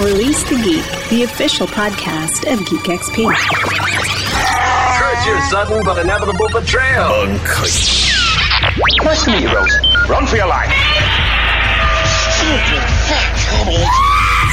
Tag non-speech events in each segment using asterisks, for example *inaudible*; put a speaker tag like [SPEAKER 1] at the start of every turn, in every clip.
[SPEAKER 1] Release the Geek, the official podcast of Geek XP.
[SPEAKER 2] Curse your sudden but inevitable betrayal.
[SPEAKER 3] Nice to meet you, Rose. Run for your life. Stupid fat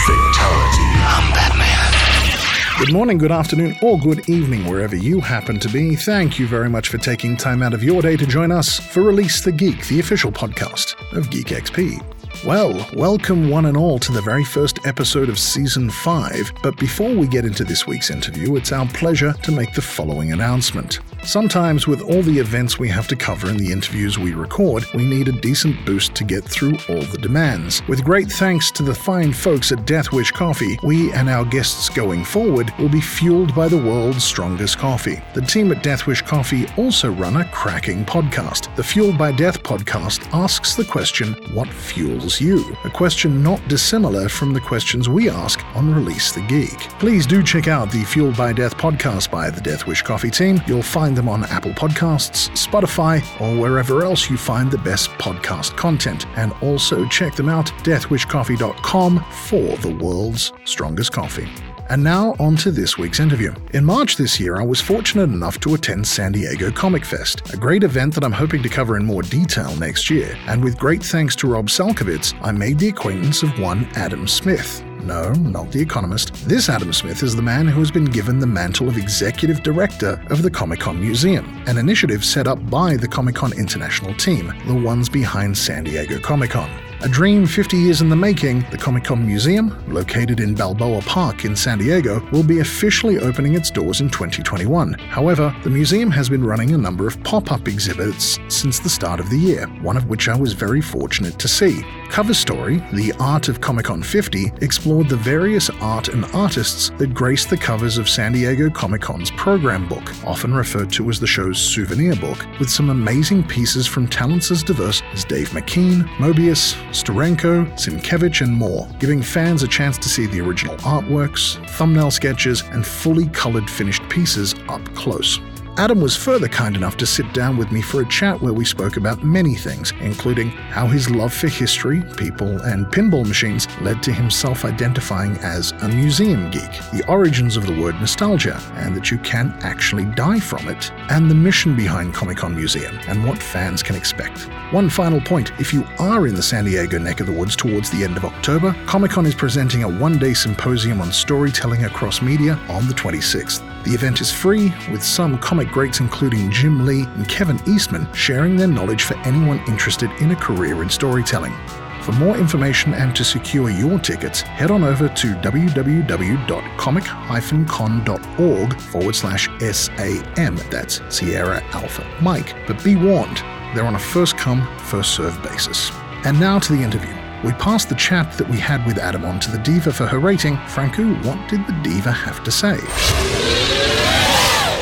[SPEAKER 3] Fatality. I'm Batman.
[SPEAKER 4] Good morning, good afternoon, or good evening, wherever you happen to be. Thank you very much for taking time out of your day to join us for Release the Geek, the official podcast of Geek XP. Well, welcome one and all to the very first episode of Season 5. But before we get into this week's interview, it's our pleasure to make the following announcement. Sometimes, with all the events we have to cover and the interviews we record, we need a decent boost to get through all the demands. With great thanks to the fine folks at Deathwish Coffee, we and our guests going forward will be fueled by the world's strongest coffee. The team at Deathwish Coffee also run a cracking podcast. The Fueled by Death podcast asks the question, What fuels you? A question not dissimilar from the questions we ask on Release the Geek. Please do check out the Fueled by Death podcast by the Death Wish Coffee team. You'll find them on Apple Podcasts, Spotify, or wherever else you find the best podcast content. And also check them out, deathwishcoffee.com, for the world's strongest coffee. And now, on to this week's interview. In March this year, I was fortunate enough to attend San Diego Comic Fest, a great event that I'm hoping to cover in more detail next year. And with great thanks to Rob Salkowitz, I made the acquaintance of one Adam Smith. No, not The Economist. This Adam Smith is the man who has been given the mantle of executive director of the Comic Con Museum, an initiative set up by the Comic Con International team, the ones behind San Diego Comic Con. A dream 50 years in the making, the Comic Con Museum, located in Balboa Park in San Diego, will be officially opening its doors in 2021. However, the museum has been running a number of pop up exhibits since the start of the year, one of which I was very fortunate to see. Cover Story, The Art of Comic Con 50, explored the various art and artists that grace the covers of San Diego Comic Con's program book, often referred to as the show's souvenir book, with some amazing pieces from talents as diverse as Dave McKean, Moebius, Steranko, Sienkiewicz, and more, giving fans a chance to see the original artworks, thumbnail sketches, and fully colored finished pieces up close. Adam was further kind enough to sit down with me for a chat where we spoke about many things, including how his love for history, people, and pinball machines led to him self identifying as a museum geek, the origins of the word nostalgia, and that you can actually die from it, and the mission behind Comic Con Museum and what fans can expect. One final point if you are in the San Diego neck of the woods towards the end of October, Comic Con is presenting a one day symposium on storytelling across media on the 26th. The event is free, with some comic greats including Jim Lee and Kevin Eastman sharing their knowledge for anyone interested in a career in storytelling. For more information and to secure your tickets, head on over to www.comic-con.org forward slash SAM. That's Sierra Alpha Mike. But be warned, they're on a first come, first served basis. And now to the interview. We passed the chat that we had with Adam on to the Diva for her rating. Franco, what did the Diva have to say?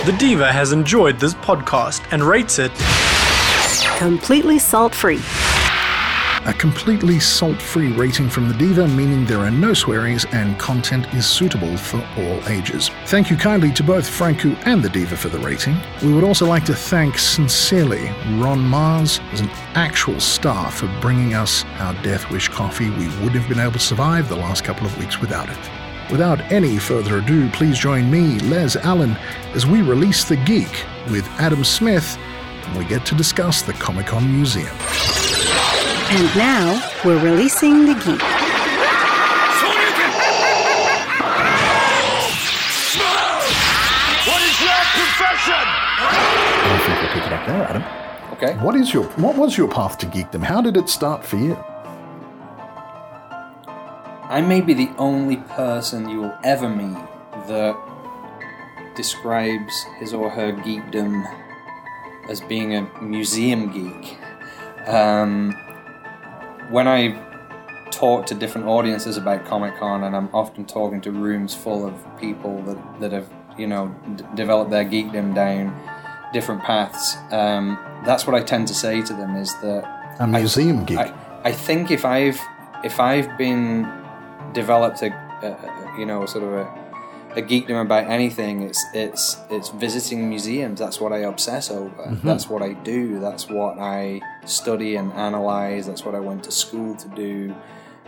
[SPEAKER 5] The Diva has enjoyed this podcast and rates it
[SPEAKER 1] Completely salt free.
[SPEAKER 4] A completely salt free rating from the Diva, meaning there are no swearings and content is suitable for all ages. Thank you kindly to both Franco and the Diva for the rating. We would also like to thank sincerely Ron Mars as an actual star for bringing us our Death Wish coffee. We wouldn't have been able to survive the last couple of weeks without it. Without any further ado, please join me, Les Allen, as we release The Geek with Adam Smith and we get to discuss the Comic Con Museum.
[SPEAKER 1] And now we're releasing the geek.
[SPEAKER 3] What is your confession?
[SPEAKER 4] I think we'll pick it up there, Adam.
[SPEAKER 6] Okay.
[SPEAKER 4] What is your what was your path to geekdom? How did it start for you?
[SPEAKER 6] I may be the only person you will ever meet that describes his or her geekdom as being a museum geek. Um, when I talk to different audiences about Comic Con, and I'm often talking to rooms full of people that, that have, you know, d- developed their geekdom down different paths, um, that's what I tend to say to them is that
[SPEAKER 4] A museum geek.
[SPEAKER 6] I, I think if I've if I've been developed a, a you know sort of a, a geekdom about anything, it's it's it's visiting museums. That's what I obsess over. That's what I do. That's what I study and analyze. That's what I went to school to do,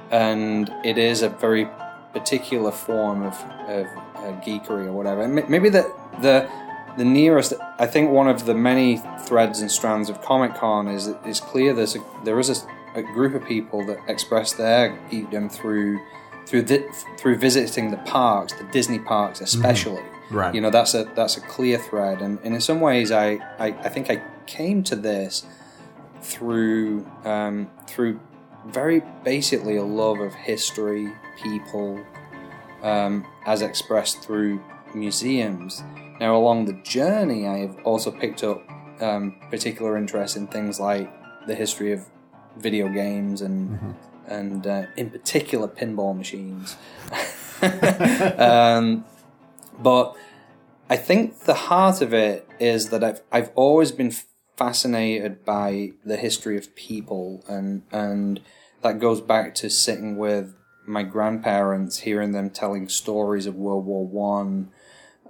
[SPEAKER 6] and it is a very particular form of, of uh, geekery or whatever. And Maybe the the the nearest, I think, one of the many threads and strands of Comic Con is is clear. There's a, there is a, a group of people that express their geekdom through through the, through visiting the parks, the Disney parks especially.
[SPEAKER 4] Right.
[SPEAKER 6] You know, that's a that's a clear thread, and, and in some ways, I, I, I think I came to this through um, through very basically a love of history, people, um, as expressed through museums. Now, along the journey, I have also picked up um, particular interest in things like the history of video games and and uh, in particular pinball machines. *laughs* um, but I think the heart of it is that I've I've always been fascinated by the history of people and and that goes back to sitting with my grandparents, hearing them telling stories of World War One,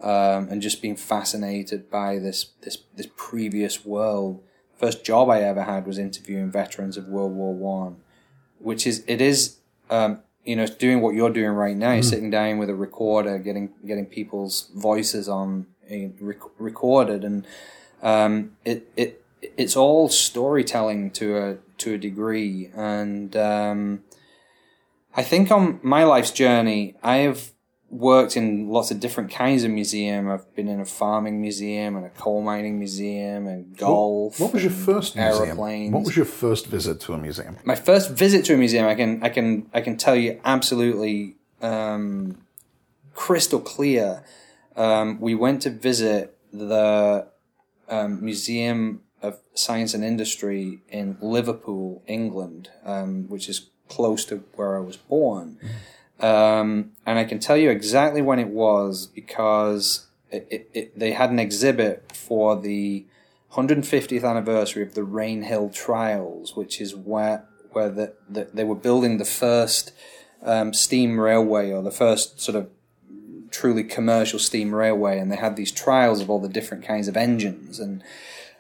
[SPEAKER 6] um, and just being fascinated by this this this previous world. First job I ever had was interviewing veterans of World War One, which is it is um, you know doing what you're doing right now, sitting down with a recorder, getting getting people's voices on eh, rec- recorded, and um, it it it's all storytelling to a to a degree, and um, I think on my life's journey, I have worked in lots of different kinds of museum. I've been in a farming museum and a coal mining museum and golf.
[SPEAKER 4] What was your first museum? What was your first visit to a museum?
[SPEAKER 6] my first visit to a museum? I can I can I can tell you absolutely um, crystal clear. Um, we went to visit the um, Museum of Science and Industry in Liverpool, England, um, which is close to where I was born. Um, and I can tell you exactly when it was because it, it, it, they had an exhibit for the 150th anniversary of the Rainhill Trials, which is where where the, the, they were building the first um, steam railway or the first sort of truly commercial steam railway, and they had these trials of all the different kinds of engines. And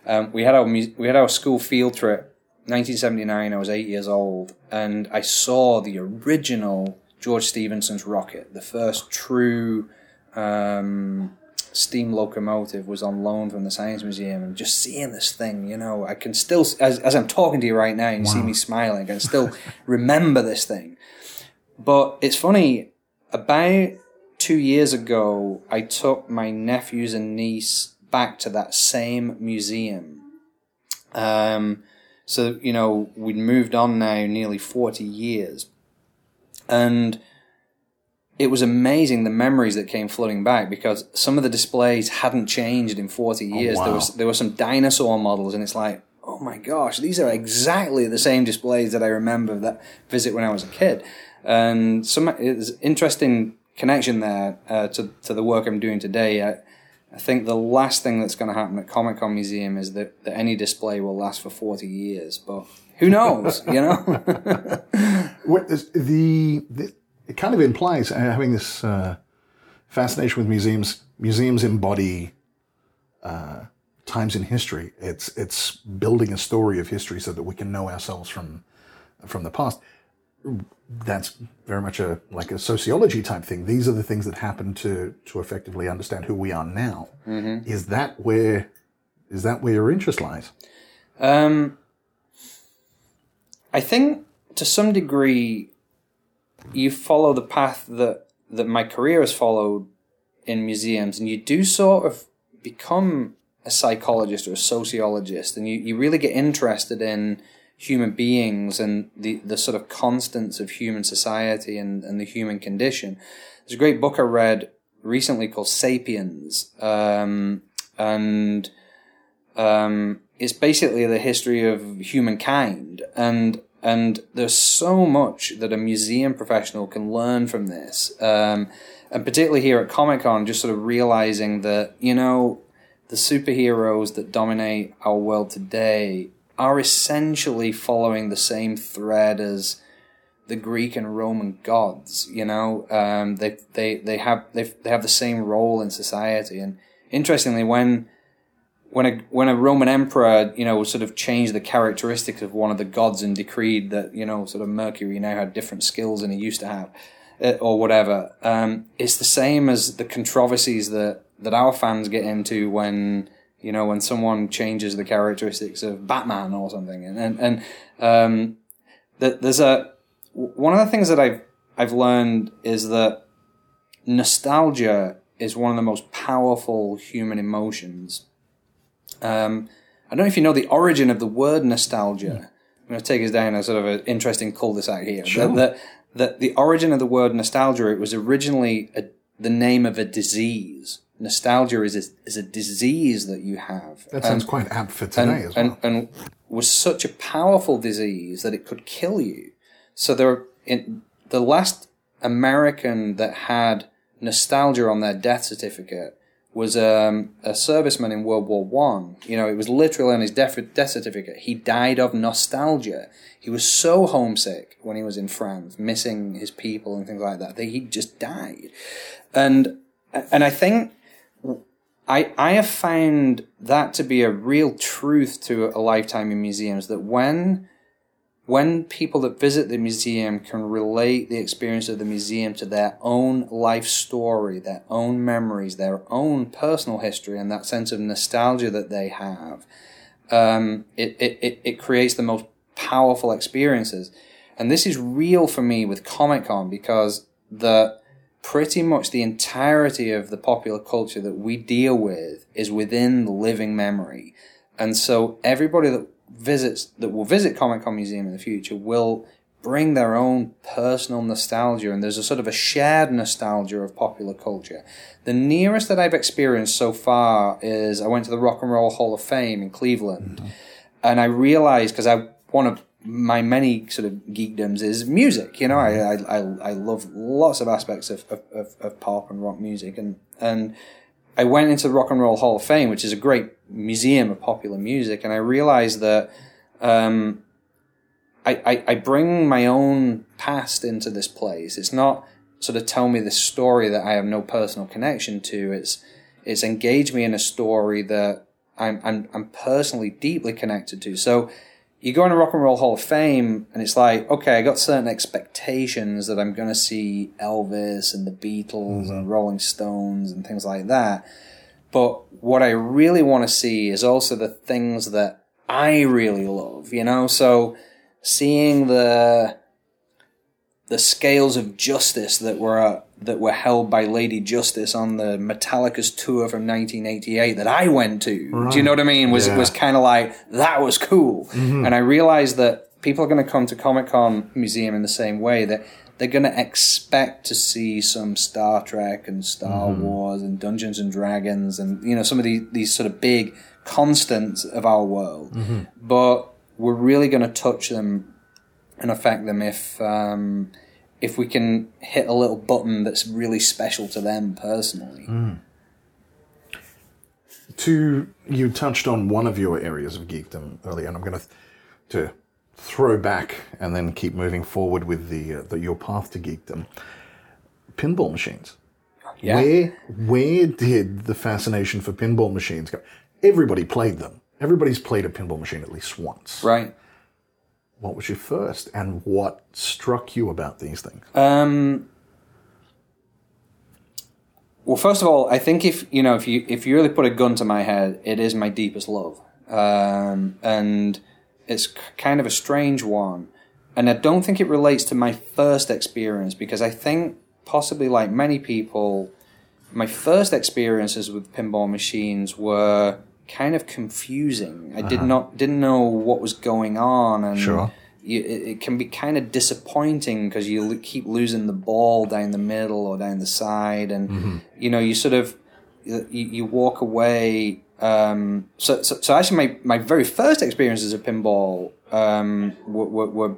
[SPEAKER 6] um, we had our we had our school field trip, 1979. I was eight years old, and I saw the original George Stephenson's rocket, the first true um, steam locomotive, was on loan from the Science Museum, and just seeing this thing, you know, I can still, as as I'm talking to you right now, you see me smiling. I can still *laughs* remember this thing. But it's funny, about two years ago, I took my nephews and niece back to that same museum. Um, so, you know, we'd moved on now nearly 40 years. And it was amazing the memories that came flooding back because some of the displays hadn't changed in 40 years. There
[SPEAKER 4] wow.
[SPEAKER 6] was there were some dinosaur models and it's like, oh my gosh, these are exactly the same displays that I remember that visit when I was a kid. And some it's interesting connection there uh, to to the work I'm doing today. I, I think the last thing that's going to happen at Comic Con Museum is that, that any display will last for 40 years, but who knows, you know? *laughs*
[SPEAKER 4] What is the, the it kind of implies uh, having this uh, fascination with museums. Museums embody uh, times in history. It's it's building a story of history so that we can know ourselves from from the past. That's very much a like a sociology type thing. These are the things that happen to to effectively understand who we are now. Is that where is that where your interest lies?
[SPEAKER 6] Um, I think to some degree, you follow the path that that my career has followed in museums, and you do sort of become a psychologist or a sociologist, and you, you really get interested in human beings and the, the sort of constants of human society and, and the human condition. There's a great book I read recently called Sapiens, um, and um, it's basically the history of humankind and and there's so much that a museum professional can learn from this um, and particularly here at comic-con just sort of realizing that you know the superheroes that dominate our world today are essentially following the same thread as the Greek and Roman gods. You know, um, they they they have they they have the same role in society. And interestingly, when when a when a Roman emperor, you know, sort of changed the characteristics of one of the gods and decreed that you know, sort of Mercury now had different skills than he used to have. uh, or whatever. Um, it's the same as the controversies that that our fans get into when you know when someone changes the characteristics of Batman or something, and and, and um, that there's a one of the things that I've I've learned is that nostalgia is one of the most powerful human emotions. Um, I don't know if you know the origin of the word nostalgia. I'm going to take us down a sort of an interesting cul-de-sac here.
[SPEAKER 4] Sure.
[SPEAKER 6] That, that the origin of the word nostalgia, it was originally a, the name of a disease. Nostalgia is a, is a disease that you have.
[SPEAKER 4] That sounds
[SPEAKER 6] And-
[SPEAKER 4] quite apt for
[SPEAKER 6] and,
[SPEAKER 4] as well.
[SPEAKER 6] and, and was such a powerful disease that it could kill you. So there, in the last American that had nostalgia on their death certificate was um, a serviceman in World War One. You know, it was literally on his death, death certificate. He died of nostalgia. He was so homesick when he was in France, missing his people and things like that, that he just died. And and I think I, I have found that to be a real truth to a lifetime in museums that when when people that visit the museum can relate the experience of the museum to their own life story, their own memories, their own personal history, and that sense of nostalgia that they have, um, it, it, it, it creates the most powerful experiences. And this is real for me with Comic Con because the pretty much the entirety of the popular culture that we deal with is within the living memory. And so everybody that visits that will visit Comic Con Museum in the future will bring their own personal nostalgia and there's a sort of a shared nostalgia of popular culture. The nearest that I've experienced so far is I went to the Rock and Roll Hall of Fame in Cleveland mm-hmm. and I realized because I one of my many sort of geekdoms is music. You know, I mm-hmm. I, I, I love lots of aspects of, of, of, of pop and rock music, and and I went into the Rock and Roll Hall of Fame, which is a great museum of popular music, and I realized that um, I, I I bring my own past into this place. It's not sort of tell me this story that I have no personal connection to. It's it's engage me in a story that I'm I'm I'm personally deeply connected to. So you go in a Rock and Roll Hall of Fame, and it's like, okay, I got certain expectations that I'm going to see Elvis and the Beatles and Rolling Stones and things like that. But what I really want to see is also the things that I really love, you know? So seeing the the scales of justice that were uh, that were held by Lady Justice on the Metallica's tour from 1988 that I went to. Do you know what I mean? Was
[SPEAKER 4] Yeah.
[SPEAKER 6] was kind of like that was cool, mm-hmm. and I realized that people are going to come to Comic Con Museum in the same way that they're going to expect to see some Star Trek and Star mm-hmm. Wars and Dungeons and Dragons and you know some of these these sort of big constants of our world, mm-hmm. but we're really going to touch them and affect them if um, if we can hit a little button that's really special to them personally.
[SPEAKER 4] to you touched on one of your areas of geekdom earlier, and I'm going to to throw back and then keep moving forward with the, uh, the your path to geekdom. Pinball machines.
[SPEAKER 6] Yeah.
[SPEAKER 4] Where where did the fascination for pinball machines go? Everybody played them. Everybody's played a pinball machine at least once.
[SPEAKER 6] Right.
[SPEAKER 4] What was your first, and what struck you about these things?
[SPEAKER 6] Um, well, first of all, I think if you know if you if you really put a gun to my head, it is my deepest love, um, and it's kind of a strange one, and I don't think it relates to my first experience because I think possibly like many people, my first experiences with pinball machines were kind of confusing. I did not didn't know what was going on, and
[SPEAKER 4] Sure.
[SPEAKER 6] you, it, it can be kind of disappointing because you keep losing the ball down the middle or down the side, and you know you sort of you, you walk away. Um, so, so, so actually, my, my very first experiences of pinball um, were, were, were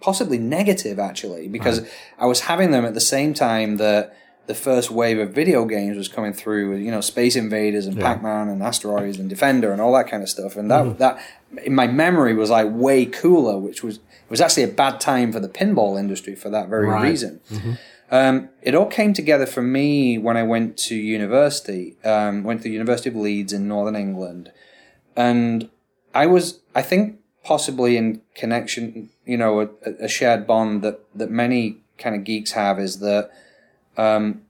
[SPEAKER 6] possibly negative actually because I was having them at the same time that the first wave of video games was coming through with you know Space Invaders and Pac-Man and Asteroids and Defender and all that kind of stuff. And that that in my memory was like way cooler which was it was actually a bad time for the pinball industry for that very
[SPEAKER 4] Right.
[SPEAKER 6] reason. Um, it all came together for me when I went to university um, went to the University of Leeds in Northern England. And I was, I think, possibly in connection, you know, a, a shared bond that that many kind of geeks have is that um,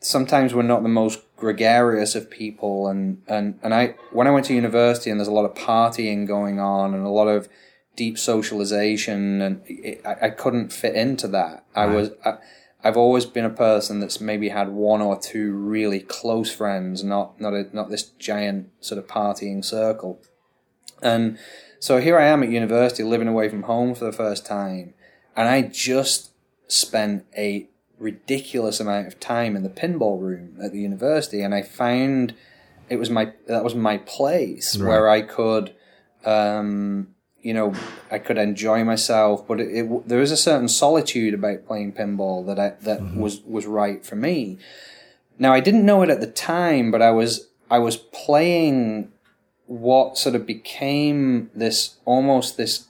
[SPEAKER 6] sometimes we're not the most gregarious of people and, and, and I when I went to university and there's a lot of partying going on and a lot of deep socialization and it, I, I couldn't fit into that. I was I, I've always been a person that's maybe had one or two really close friends, not not a, not this giant sort of partying circle. And so here I am at university, living away from home for the first time, and I just spent a ridiculous amount of time in the pinball room at the university, and I found it was my that was my place
[SPEAKER 4] Right.
[SPEAKER 6] where I could, um, you know, I could enjoy myself. But it, it there is a certain solitude about playing pinball that I that was was right for me. Now I didn't know it at the time, but I was I was playing what sort of became this almost this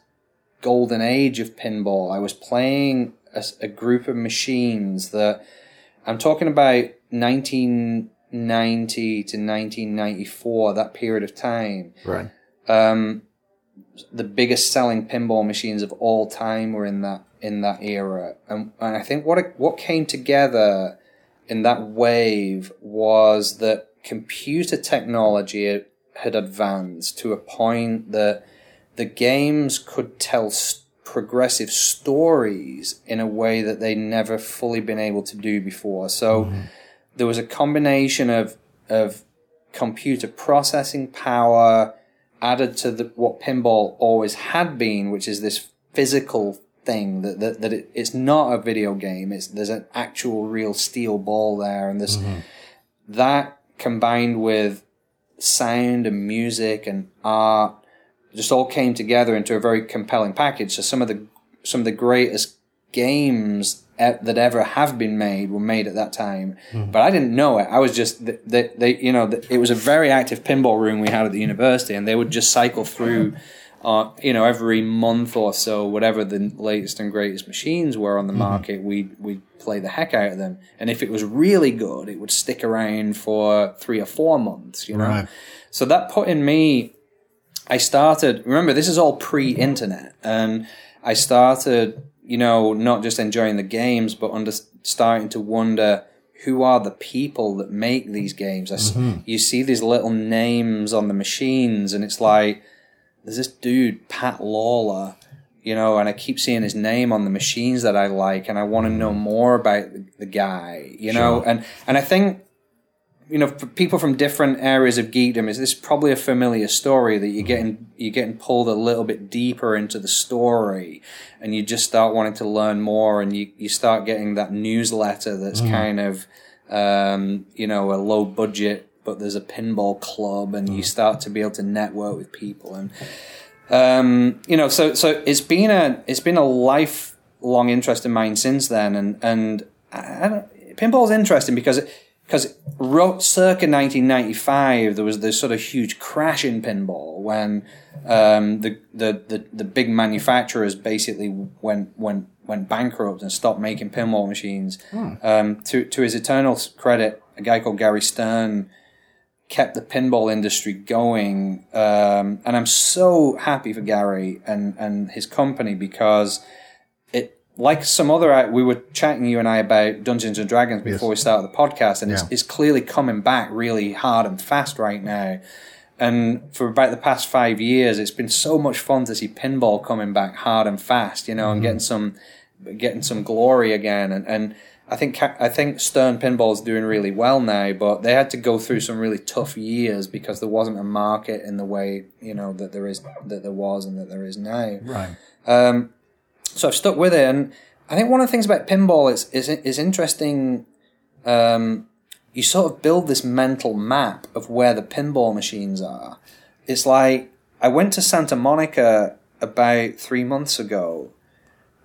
[SPEAKER 6] golden age of pinball. I was playing a, a group of machines that I'm talking about 1990 to 1994, that period of time.
[SPEAKER 4] Right.
[SPEAKER 6] Um, the biggest selling pinball machines of all time were in that in that era, and, and I think what it, what came together in that wave was that computer technology had- advanced to a point that the games could tell s- progressive stories in a way that they'd never fully been able to do before. So mm-hmm. there was a combination of of computer processing power added to the, what pinball always had been, which is this physical thing that that, that it, it's not a video game. It's there's an actual real steel ball there, and this mm-hmm. that combined with sound and music and art just all came together into a very compelling package. So some of the some of the greatest games that ever have been made were made at that time, but I didn't know it. I was just they, they, they you know it was a very active pinball room we had at the university, and they would just cycle through. Uh, you know, every month or so, whatever the latest and greatest machines were on the market, we'd, we'd play the heck out of them. And if it was really good, it would stick around for three or four months, you know?
[SPEAKER 4] Right.
[SPEAKER 6] So that put in me I started, remember, this is all pre internet. And um, I started, you know, not just enjoying the games, but under, starting to wonder who are the people that make these games. I s mm-hmm. You see these little names on the machines, and it's like, there's this dude, Pat Lawlor, you know, and I keep seeing his name on the machines that I like, and I want to know mm-hmm. more about the, the guy, you know, and and I think you know, for people from different areas of geekdom, is this probably a familiar story that you're getting you're getting pulled a little bit deeper into the story, and you just start wanting to learn more, and you you start getting that newsletter that's kind of um, you know a low budget, but there's a pinball club, and you start to be able to network with people, and um, you know, so so it's been a it's been a lifelong interest of mine since then, and and I, I don't, pinball's interesting because because circa 1995 there was this sort of huge crash in pinball when um, the, the the the big manufacturers basically went went went bankrupt and stopped making pinball machines. Um, to to his eternal credit, a guy called Gary Stern kept the pinball industry going. Um, and I'm so happy for Gary and, and his company because like some other, we were chatting you and I about Dungeons and Dragons before we started the podcast, and it's,
[SPEAKER 4] Yeah.
[SPEAKER 6] it's clearly coming back really hard and fast right now. And for about the past five years, it's been so much fun to see pinball coming back hard and fast, you know, and getting some, getting some glory again. And, and I think I think Stern Pinball is doing really well now, but they had to go through some really tough years because there wasn't a market in the way you know that there is that there was and that there is now.
[SPEAKER 4] Right.
[SPEAKER 6] Um, so I've stuck with it, and I think one of the things about pinball is is is interesting. Um, you sort of build this mental map of where the pinball machines are. It's like I went to Santa Monica about three months ago,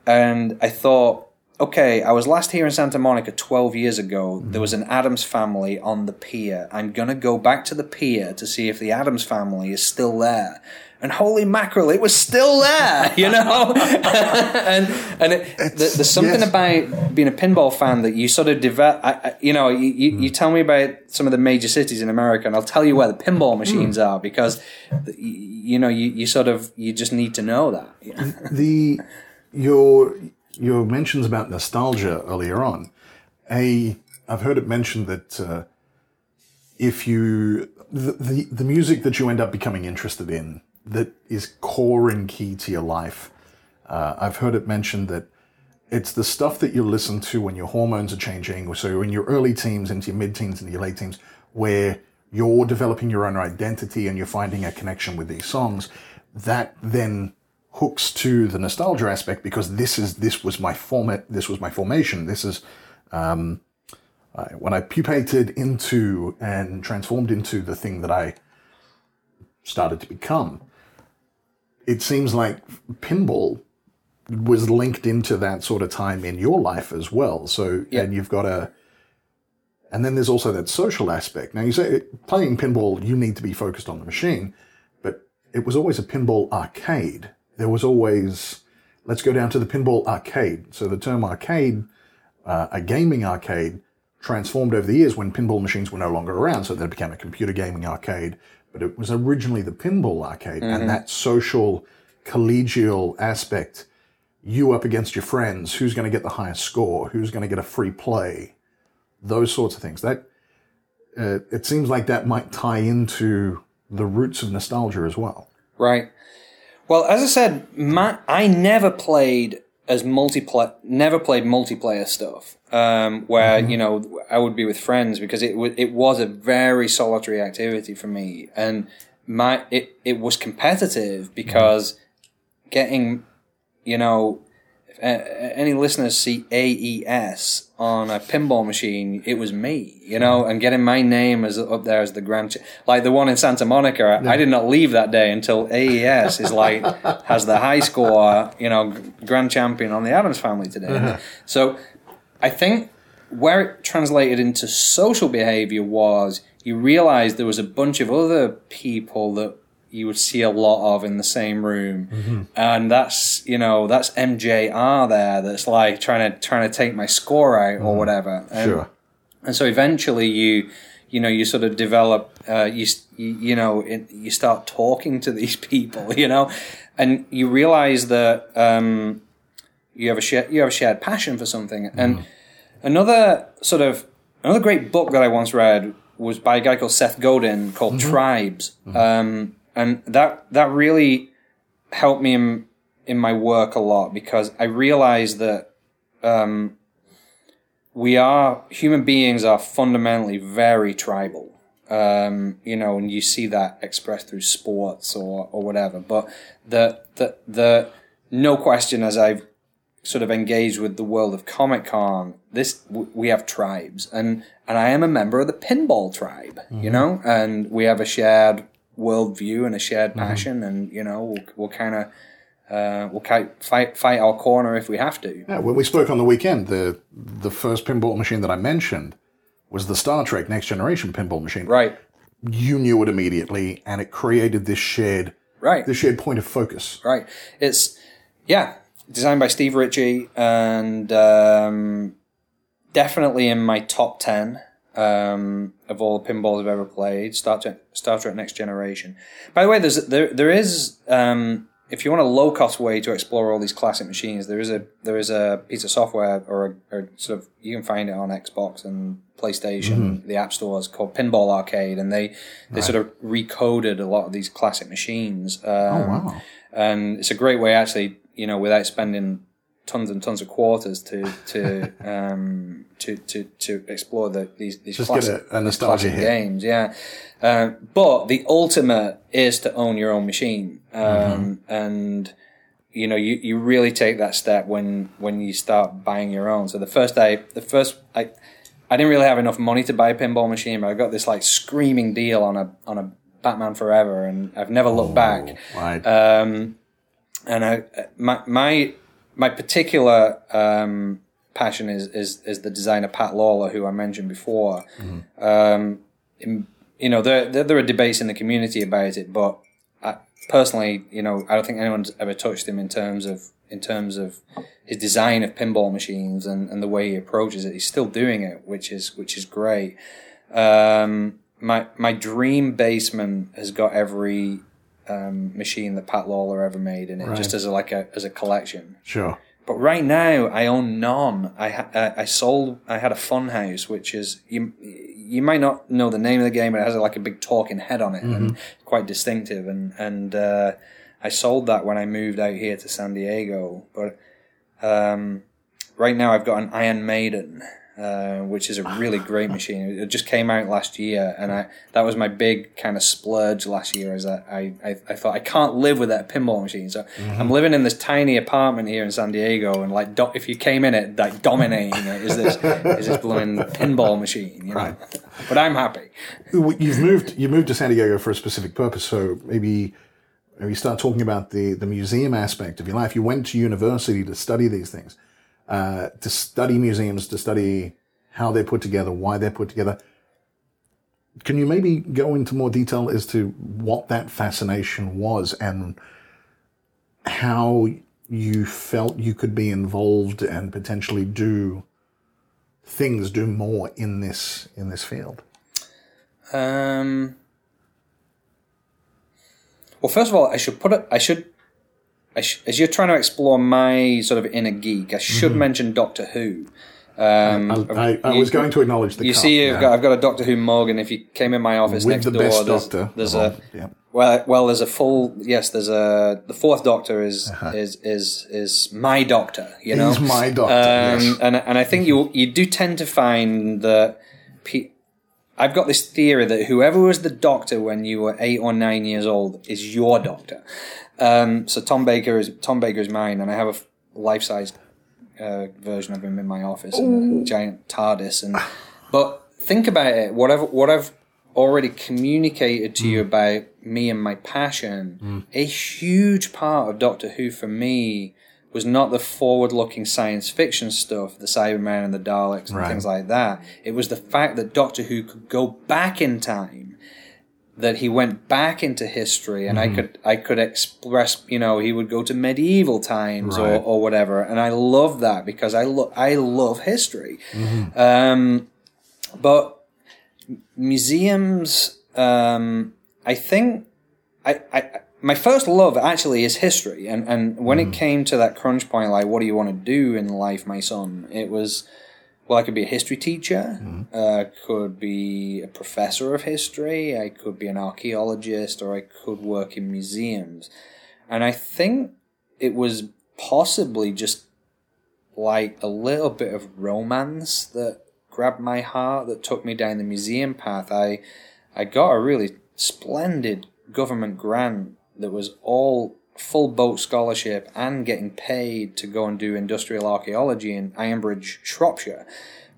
[SPEAKER 6] and I thought, okay, I was last here in Santa Monica 12 years ago. There was an Addams family on the pier. I'm going to go back to the pier to see if the Addams family is still there. And holy mackerel, it was still there, *laughs* you know? *laughs* and and it, th- there's something
[SPEAKER 4] yes.
[SPEAKER 6] about being a pinball fan that you sort of develop, I, I, you know, you, you, you tell me about some of the major cities in America and I'll tell you where the pinball machines are because, you know, you, you sort of, you just need to know that. *laughs*
[SPEAKER 4] the your your mentions about nostalgia earlier on, a I've heard it mentioned that uh, if you the, the the music that you end up becoming interested in that is core and key to your life, uh, I've heard it mentioned that it's the stuff that you listen to when your hormones are changing, so in your early teens, into your mid teens, into your late teens, where you're developing your own identity and you're finding a connection with these songs. That then hooks to the nostalgia aspect because this is this was my format, this was my formation, this is um, when I pupated into and transformed into the thing that I started to become. It seems like pinball was linked into that sort of time in your life as well. So,
[SPEAKER 6] Yeah.
[SPEAKER 4] and you've got a, and then there's also that social aspect. Now, you say playing pinball, you need to be focused on the machine, but it was always a pinball arcade. There was always, let's go down to the pinball arcade. So the term arcade, uh, a gaming arcade, transformed over the years when pinball machines were no longer around. So then it became a computer gaming arcade. But it was originally the pinball arcade and that social, collegial aspect you up against your friends, who's going to get the highest score, who's going to get a free play, those sorts of things. That uh, it seems like that might tie into the roots of nostalgia as well.
[SPEAKER 6] Right. Well, as I said, my, I never played as multiplayer, never played multiplayer stuff. Um, where you know I would be with friends because it was it was a very solitary activity for me, and my it it was competitive because getting, you know, any listeners see AES on a pinball machine, it was me, you know, and getting my name as up there as the grand, ch- like the one in Santa Monica. I, I did not leave that day until AES is like *laughs* has the high score, you know, grand champion on the Addams Family today. So, I think where it translated into social behavior was you realized there was a bunch of other people that you would see a lot of in the same room, and that's you know that's MJR there that's like trying to trying to take my score out or whatever. And,
[SPEAKER 4] Sure.
[SPEAKER 6] and so eventually you you know you sort of develop uh, you, you know it, you start talking to *laughs* these people you know? And you realize that um, you have a shared you have a shared passion for something. And another sort of another great book that I once read was by a guy called Seth Godin called Tribes um, and that that really helped me in in my work a lot because I realized that um, we are human beings are fundamentally very tribal. Um, you know, and you see that expressed through sports or, or whatever. But the the the no question as I've sort of engaged with the world of Comic Con, this we have tribes, and and I am a member of the pinball tribe. You know, and we have a shared worldview and a shared passion, and you know, we'll, we'll kind of. Uh, we'll fight fight our corner if we have to.
[SPEAKER 4] Yeah, when we spoke on the weekend, the the first pinball machine that I mentioned was the Star Trek Next Generation pinball machine.
[SPEAKER 6] Right,
[SPEAKER 4] You knew it immediately, and it created this shared
[SPEAKER 6] right.
[SPEAKER 4] this shared point of focus.
[SPEAKER 6] Right. It's yeah, designed by Steve Ritchie and um, definitely in my top ten um, of all the pinballs I've ever played. Star Trek, Star Trek Next Generation. By the way, there's there there is um, if you want a low cost way to explore all these classic machines, there is a there is a piece of software or, a, or sort of you can find it on Xbox and PlayStation, the app stores called Pinball Arcade, and they they sort of recoded a lot of these classic machines. Um,
[SPEAKER 4] Oh wow!
[SPEAKER 6] and it's a great way actually you know without spending tons and tons of quarters to to *laughs* um to to, to explore the these these
[SPEAKER 4] Just
[SPEAKER 6] classic,
[SPEAKER 4] a- a nostalgia
[SPEAKER 6] classic games yeah. Uh, but the ultimate is to own your own machine. Um
[SPEAKER 4] Mm-hmm.
[SPEAKER 6] and you know you, you really take that step when when you start buying your own. So the first day the first I I didn't really have enough money to buy a pinball machine but I got this like screaming deal on a on a Batman Forever and I've never looked back.
[SPEAKER 4] Right.
[SPEAKER 6] um, and I, my my my particular um, passion is, is is the designer Pat Lawlor, who I mentioned before. Um, in- you know, there, there there are debates in the community about it, but I, personally, you know, I don't think anyone's ever touched him in terms of in terms of his design of pinball machines and, and the way he approaches it. He's still doing it, which is which is great. Um, my my dream basement has got every um, machine that Pat Lawlor ever made in it, just as a, like a as a collection.
[SPEAKER 4] sure.
[SPEAKER 6] but right now I own none. I ha- uh, I sold. I had a fun house, which is you. You might not know the name of the game, but it has like a big talking head on it and quite distinctive. And and uh, I sold that when I moved out here to San Diego. But um, right now I've got an Iron Maiden, uh, which is a *laughs* really great machine. It just came out last year, and I that was my big kind of splurge last year. Is that I, I, I thought I can't live without a pinball machine, so I'm living in this tiny apartment here in San Diego, and like do, if you came in it, like dominating it is this is this blooming pinball machine, you know.
[SPEAKER 4] Right. *laughs*
[SPEAKER 6] But I'm happy.
[SPEAKER 4] You've moved. You moved to San Diego for a specific purpose. So maybe, maybe start talking about the the museum aspect of your life. You went to university to study these things, uh, to study museums, to study how they're put together, why they're put together. Can you maybe go into more detail as to what that fascination was and how you felt you could be involved and potentially do things, do more in this in this field?
[SPEAKER 6] Um. Well, first of all, I should put it. I should. Sh- as you're trying to explore my sort of inner geek, I should mention Doctor Who. Um,
[SPEAKER 4] Mm-hmm. I, I, I was going to acknowledge the
[SPEAKER 6] you
[SPEAKER 4] cup,
[SPEAKER 6] see, I've
[SPEAKER 4] yeah.
[SPEAKER 6] got, I've got a Doctor Who mug, and if you came in my office
[SPEAKER 4] with
[SPEAKER 6] next
[SPEAKER 4] the
[SPEAKER 6] door,
[SPEAKER 4] best
[SPEAKER 6] there's,
[SPEAKER 4] doctor.
[SPEAKER 6] there's a
[SPEAKER 4] yeah.
[SPEAKER 6] well, well, there's a full yes. There's a the fourth Doctor is
[SPEAKER 4] Uh-huh.
[SPEAKER 6] is is is my Doctor. You know,
[SPEAKER 4] He's my doctor,
[SPEAKER 6] Um,
[SPEAKER 4] yes.
[SPEAKER 6] and and I think you you do tend to find that. Pe- I've got this theory that whoever was the doctor when you were eight or nine years old is your doctor. Um, so Tom Baker is Tom Baker is mine, and I have a life-size uh, version of him in my office, in a giant TARDIS. And but think about it. What I've what I've already communicated to you about me and my passion. A huge part of Doctor Who for me was not the forward-looking science fiction stuff, the Cybermen and the Daleks and
[SPEAKER 4] Right.
[SPEAKER 6] things like that. It was the fact that Doctor Who could go back in time that he went back into history and I could I could express you know he would go to medieval times or,
[SPEAKER 4] Right.
[SPEAKER 6] or whatever. And I love that because I love I love history. Um, but museums um, I think I, I my first love actually is history. And and when it came to that crunch point like what do you want to do in life my son? It was well, I could be a history teacher. Uh, could be a professor of history. I could be an archaeologist, or I could work in museums. And I think it was possibly just like a little bit of romance that grabbed my heart, that took me down the museum path. I I got a really splendid government grant that was all full boat scholarship and getting paid to go and do industrial archaeology in Ironbridge, Shropshire.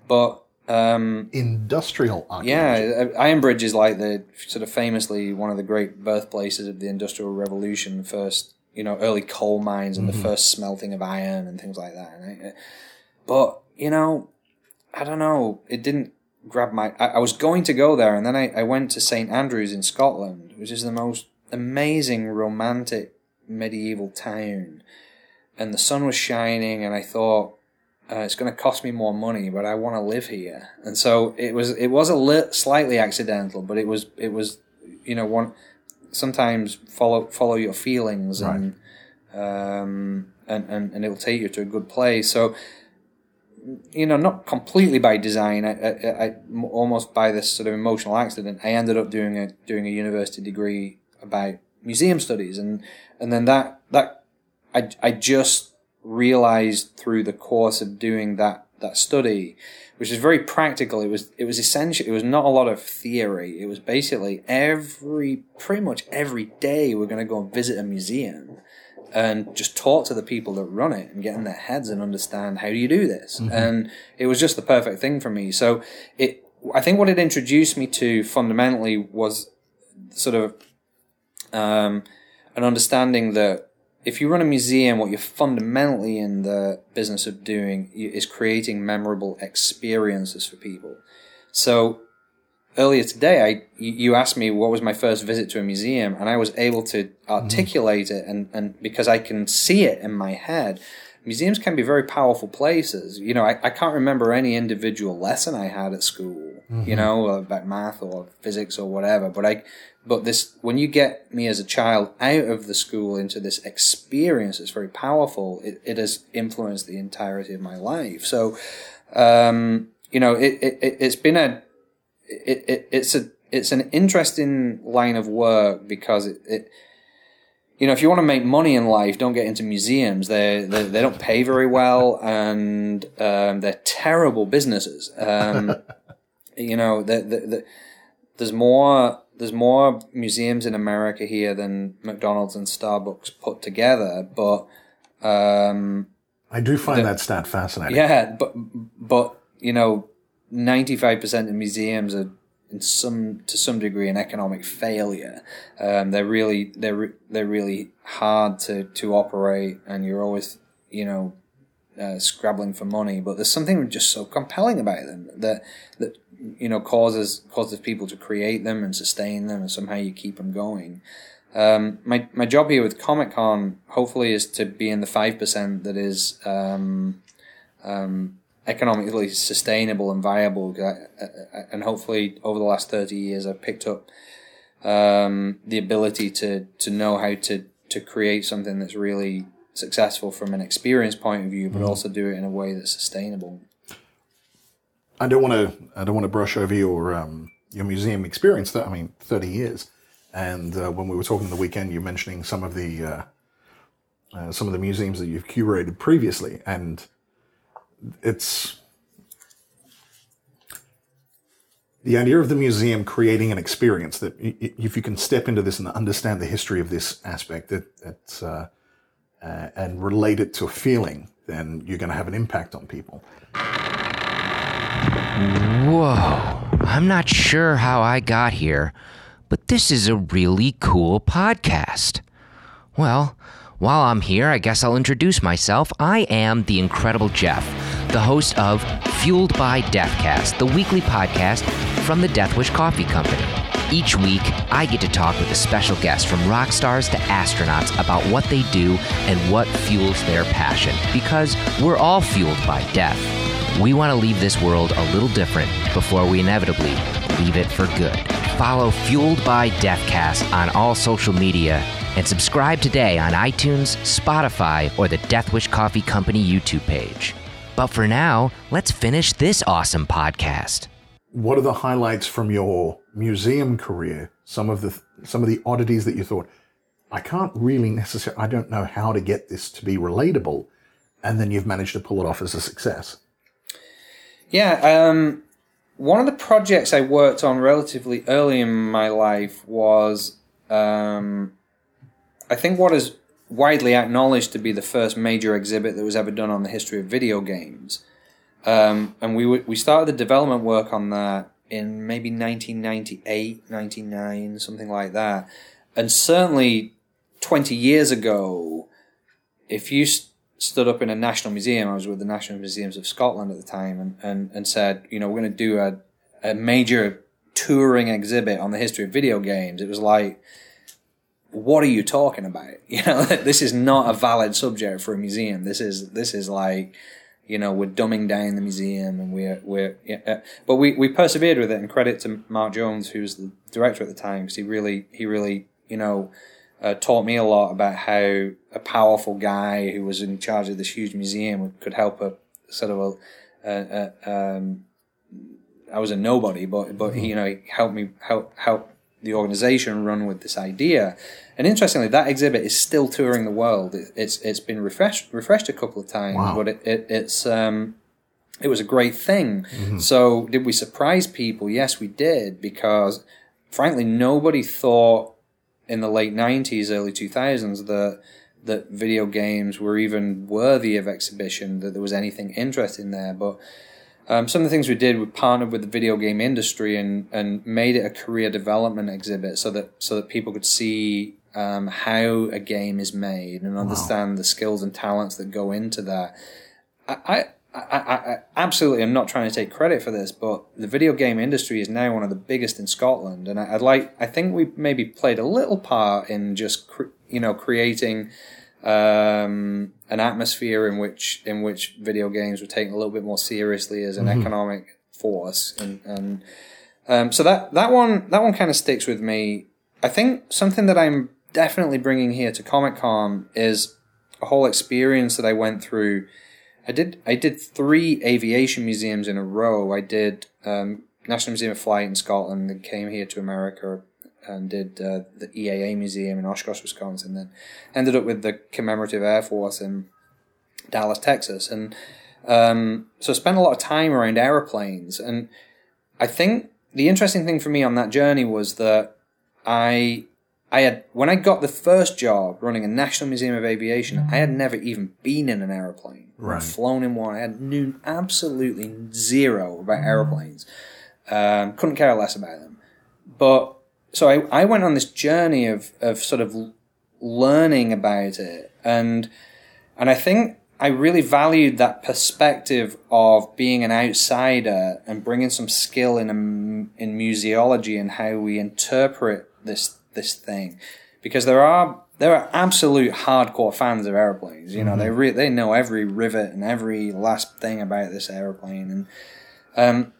[SPEAKER 6] But um,
[SPEAKER 4] Industrial archaeology.
[SPEAKER 6] yeah, uh, Ironbridge is like the sort of famously one of the great birthplaces of the Industrial Revolution. First, you know, early coal mines and the first smelting of iron and things like that. Right? But you know, I don't know. It didn't grab my. I, I was going to go there, and then I, I went to St Andrews in Scotland, which is the most amazing, romantic medieval town. And the sun was shining, and I thought, uh, it's going to cost me more money, but I want to live here. And so it was. It was a li- slightly accidental, but it was. It was. You know, one. Sometimes follow follow your feelings and. Um, and, and, and it'll take you to a good place. So, you know, not completely by design. I, I, I almost by this sort of emotional accident, I ended up doing a doing a university degree about museum studies, and and then that that I I just realized through the course of doing that that study, which is very practical. It was it was essential. It was not a lot of theory. It was basically every pretty much every day we're going to go and visit a museum and just talk to the people that run it and get in their heads and understand how do you do this. Mm-hmm. And it was just the perfect thing for me. So it, I think what it introduced me to fundamentally was sort of um, an understanding that if you run a museum, what you're fundamentally in the business of doing is creating memorable experiences for people. So earlier today, I you you asked me what was my first visit to a museum, and I was able to articulate it, and and because I can see it in my head. Museums can be very powerful places. You know, I, I can't remember any individual lesson I had at school, you know, about math or physics or whatever. But I, but this, when you get me as a child out of the school into this experience it's very powerful, it, it has influenced the entirety of my life. So, um, you know, it, it, it's been a, it, it, it's a, it's an interesting line of work because it, it you know, if you want to make money in life, don't get into museums. They they, they don't pay very well, and um, they're terrible businesses. Um, *laughs* you know, the, the, the, there's more there's more museums in America here than McDonald's and Starbucks put together. But um,
[SPEAKER 4] I do find that stat fascinating.
[SPEAKER 6] yeah, but but you know, ninety five percent of museums are some to some degree an economic failure. Um, they're really they're they're really hard to to operate, and you're always you know uh, scrabbling for money. But there's something just so compelling about them that that you know causes causes people to create them and sustain them, and somehow you keep them going. Um, my my job here with Comic Con hopefully is to be in the five percent that is um, um, economically sustainable and viable. Uh, uh, And hopefully, over the last thirty years, I've picked up um, the ability to to know how to to create something that's really successful from an experience point of view, but also do it in a way that's sustainable.
[SPEAKER 4] I don't want to. I don't want to brush over your um, your museum experience. That I mean, thirty years. And uh, when we were talking the weekend, you're mentioning some of the uh, uh, some of the museums that you've curated previously, and it's the idea of the museum creating an experience that if you can step into this and understand the history of this aspect, that uh, uh, and relate it to a feeling, then you're going to have an impact on people.
[SPEAKER 7] Whoa, I'm not sure how I got here, but this is a really cool podcast. Well, while I'm here, I guess I'll introduce myself. I am the Incredible Jeff, the host of Fueled by Deathcast, the weekly podcast from the Death Wish Coffee Company. Each week, I get to talk with a special guest from rock stars to astronauts about what they do and what fuels their passion, because we're all fueled by death. We want to leave this world a little different before we inevitably leave it for good. Follow Fueled by Deathcast on all social media and subscribe today on iTunes, Spotify, or the Death Wish Coffee Company YouTube page. But for now, let's finish this awesome podcast.
[SPEAKER 4] what are the highlights from your museum career? Some of the some of the oddities that you thought I can't really necessarily I don't know how to get this to be relatable, and then you've managed to pull it off as a success.
[SPEAKER 6] Yeah, um, one of the projects I worked on relatively early in my life was, um, I think, what is widely acknowledged to be the first major exhibit that was ever done on the history of video games. Um, and we w- we started the development work on that in maybe 1998, 99, something like that. And certainly 20 years ago, if you st- stood up in a national museum, I was with the National Museums of Scotland at the time, and, and, and said, you know, we're going to do a, a major touring exhibit on the history of video games, it was like, what are you talking about? *laughs* You know, *laughs* this is not a valid subject for a museum. This is this is like, you know, we're dumbing down the museum, and we're we're. Yeah, uh, but we, we persevered with it, and credit to Mark Jones, who was the director at the time, because he really he really you know uh, taught me a lot about how a powerful guy who was in charge of this huge museum could help a sort of a, a, a um, I was a nobody, but but he, you know he helped me help help the organization run with this idea. And interestingly, that exhibit is still touring the world. It, it's it's been refreshed refreshed a couple of times,
[SPEAKER 4] Wow.
[SPEAKER 6] but it, it it's um it was a great thing. So did we surprise people? Yes, we did because frankly nobody thought in the late 90s early 2000s that that video games were even worthy of exhibition that there was anything interesting there but um, some of the things we did, we partnered with the video game industry and, and made it a career development exhibit so that so that people could see um, how a game is made and understand the skills and talents that go into that. I, I, I, I absolutely am not trying to take credit for this, but the video game industry is now one of the biggest in Scotland, and I, I'd like I think we maybe played a little part in just cre- you know creating um, an atmosphere in which in which video games were taken a little bit more seriously as an economic force, and and um, so that that one that one kind of sticks with me. I think something that I'm definitely bringing here to Comic Con is a whole experience that I went through. I did I did three aviation museums in a row. I did um, National Museum of Flight in Scotland, then came here to America and did uh, the EAA Museum in Oshkosh, Wisconsin. Then ended up with the Commemorative Air Force in Dallas, Texas, and um, so I spent a lot of time around aeroplanes. And I think the interesting thing for me on that journey was that I I had when I got the first job running a National Museum of Aviation, I had never even been in an aeroplane,
[SPEAKER 4] Right.
[SPEAKER 6] flown in one. I had knew absolutely zero about aeroplanes. Um, couldn't care less about them. But so I, I went on this journey of of sort of learning about it, and and I think I really valued that perspective of being an outsider and bringing some skill in a, in museology and how we interpret this this thing, because there are there are absolute hardcore fans of airplanes. You know, they re- they know every rivet and every last thing about this airplane, and um,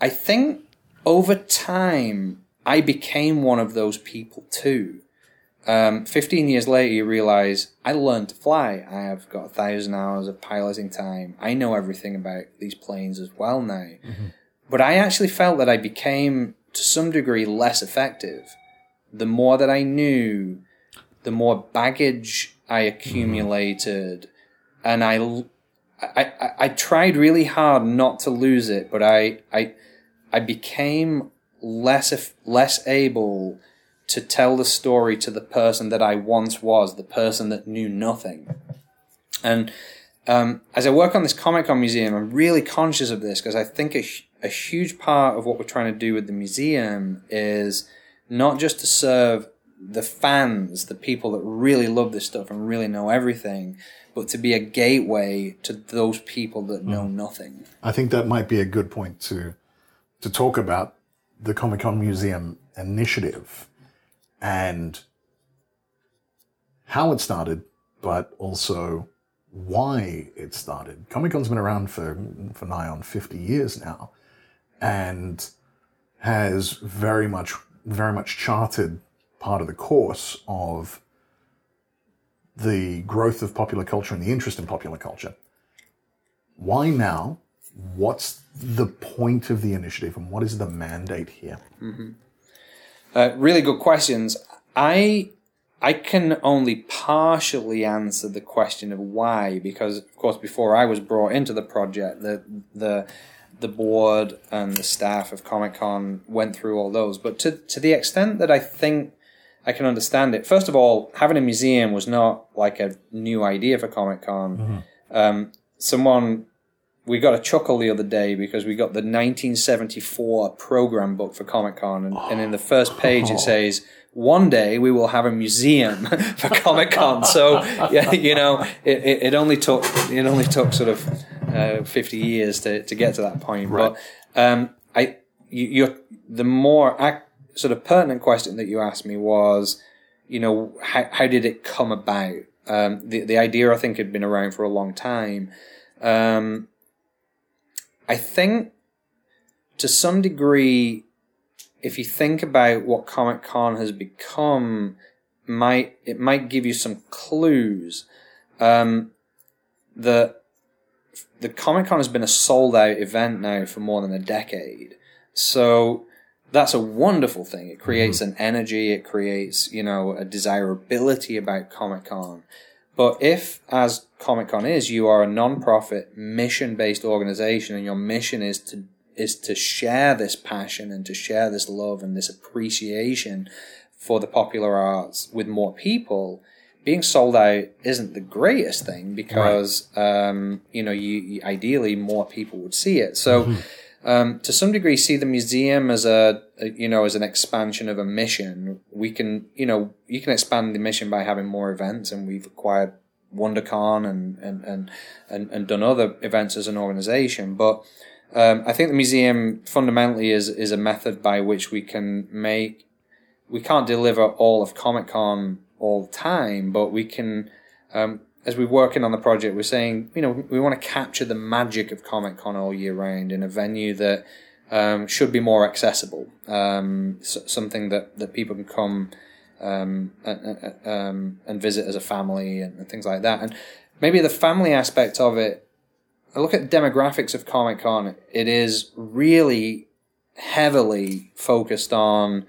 [SPEAKER 6] I think over time I became one of those people too. Um, 15 years later, you realize I learned to fly. I have got a thousand hours of piloting time. I know everything about these planes as well now. But I actually felt that I became, to some degree, less effective. The more that I knew, the more baggage I accumulated, and I, I, I tried really hard not to lose it, but I, I, I became less less able to tell the story to the person that I once was, the person that knew nothing. And um, as I work on this Comic Con museum, I'm really conscious of this because I think a, a huge part of what we're trying to do with the museum is not just to serve the fans, the people that really love this stuff and really know everything, but to be a gateway to those people that know hmm. nothing.
[SPEAKER 4] I think that might be a good point to to talk about the Comic Con Museum initiative and how it started, but also why it started. Comic Con's been around for for nigh on fifty years now, and has very much very much charted part of the course of the growth of popular culture and the interest in popular culture why now? What's the point of the initiative and what is the mandate here?
[SPEAKER 6] Uh, really good questions. I I can only partially answer the question of why because, of course, before I was brought into the project, the the the board and the staff of Comic Con went through all those. But to to the extent that I think I can understand it, first of all, having a museum was not like a new idea for Comic Con. Um, someone we got a chuckle the other day because we got the 1974 program book for Comic Con, and, and in the first page it *laughs* says, "One day we will have a museum *laughs* for Comic Con." So, yeah, you know, it, it, it only took it only took sort of uh, 50 years to, to get to that point. But um, I, you, you're the more ac- sort of pertinent question that you asked me was, you know, how how did it come about? Um, the the idea I think had been around for a long time. Um, I think to some degree, if you think about what Comic Con has become, might it might give you some clues. Um, the the Comic Con has been a sold out event now for more than a decade, so that's a wonderful thing. It creates an energy. It creates you know a desirability about Comic Con. But if, as Comic Con is, you are a non-profit, mission-based organization, and your mission is to is to share this passion and to share this love and this appreciation for the popular arts with more people, being sold out isn't the greatest thing because um, you know you, you ideally more people would see it. So. Um, to some degree, see the museum as a, a you know as an expansion of a mission. We can you know you can expand the mission by having more events, and we've acquired WonderCon and and and and, and done other events as an organization. But um, I think the museum fundamentally is is a method by which we can make. We can't deliver all of Comic Con all the time, but we can. Um, as we're working on the project, we're saying, you know, we want to capture the magic of Comic Con all year round in a venue that um, should be more accessible, um, s- something that, that people can come um, and, um, and visit as a family and, and things like that. And maybe the family aspect of it, I look at demographics of Comic Con, it is really heavily focused on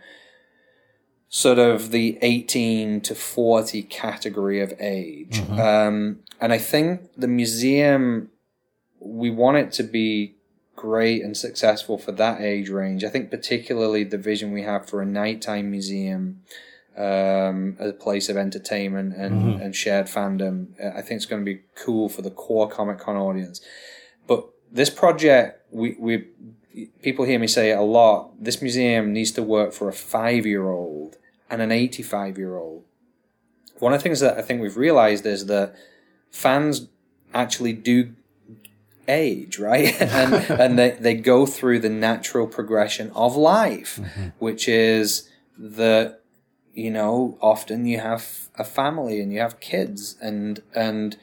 [SPEAKER 6] sort of the 18 to 40 category of age. Um, and I think the museum, we want it to be great and successful for that age range. I think particularly the vision we have for a nighttime museum um, a place of entertainment and, and shared fandom, uh, I think it's going to be cool for the core Comic Con audience. But this project, we, we people hear me say it a lot. This museum needs to work for a five year old and an 85 year old. One of the things that I think we've realized is that fans actually do age, right? *laughs* and *laughs* and they, they go through the natural progression of life, which is that you know often you have a family and you have kids and and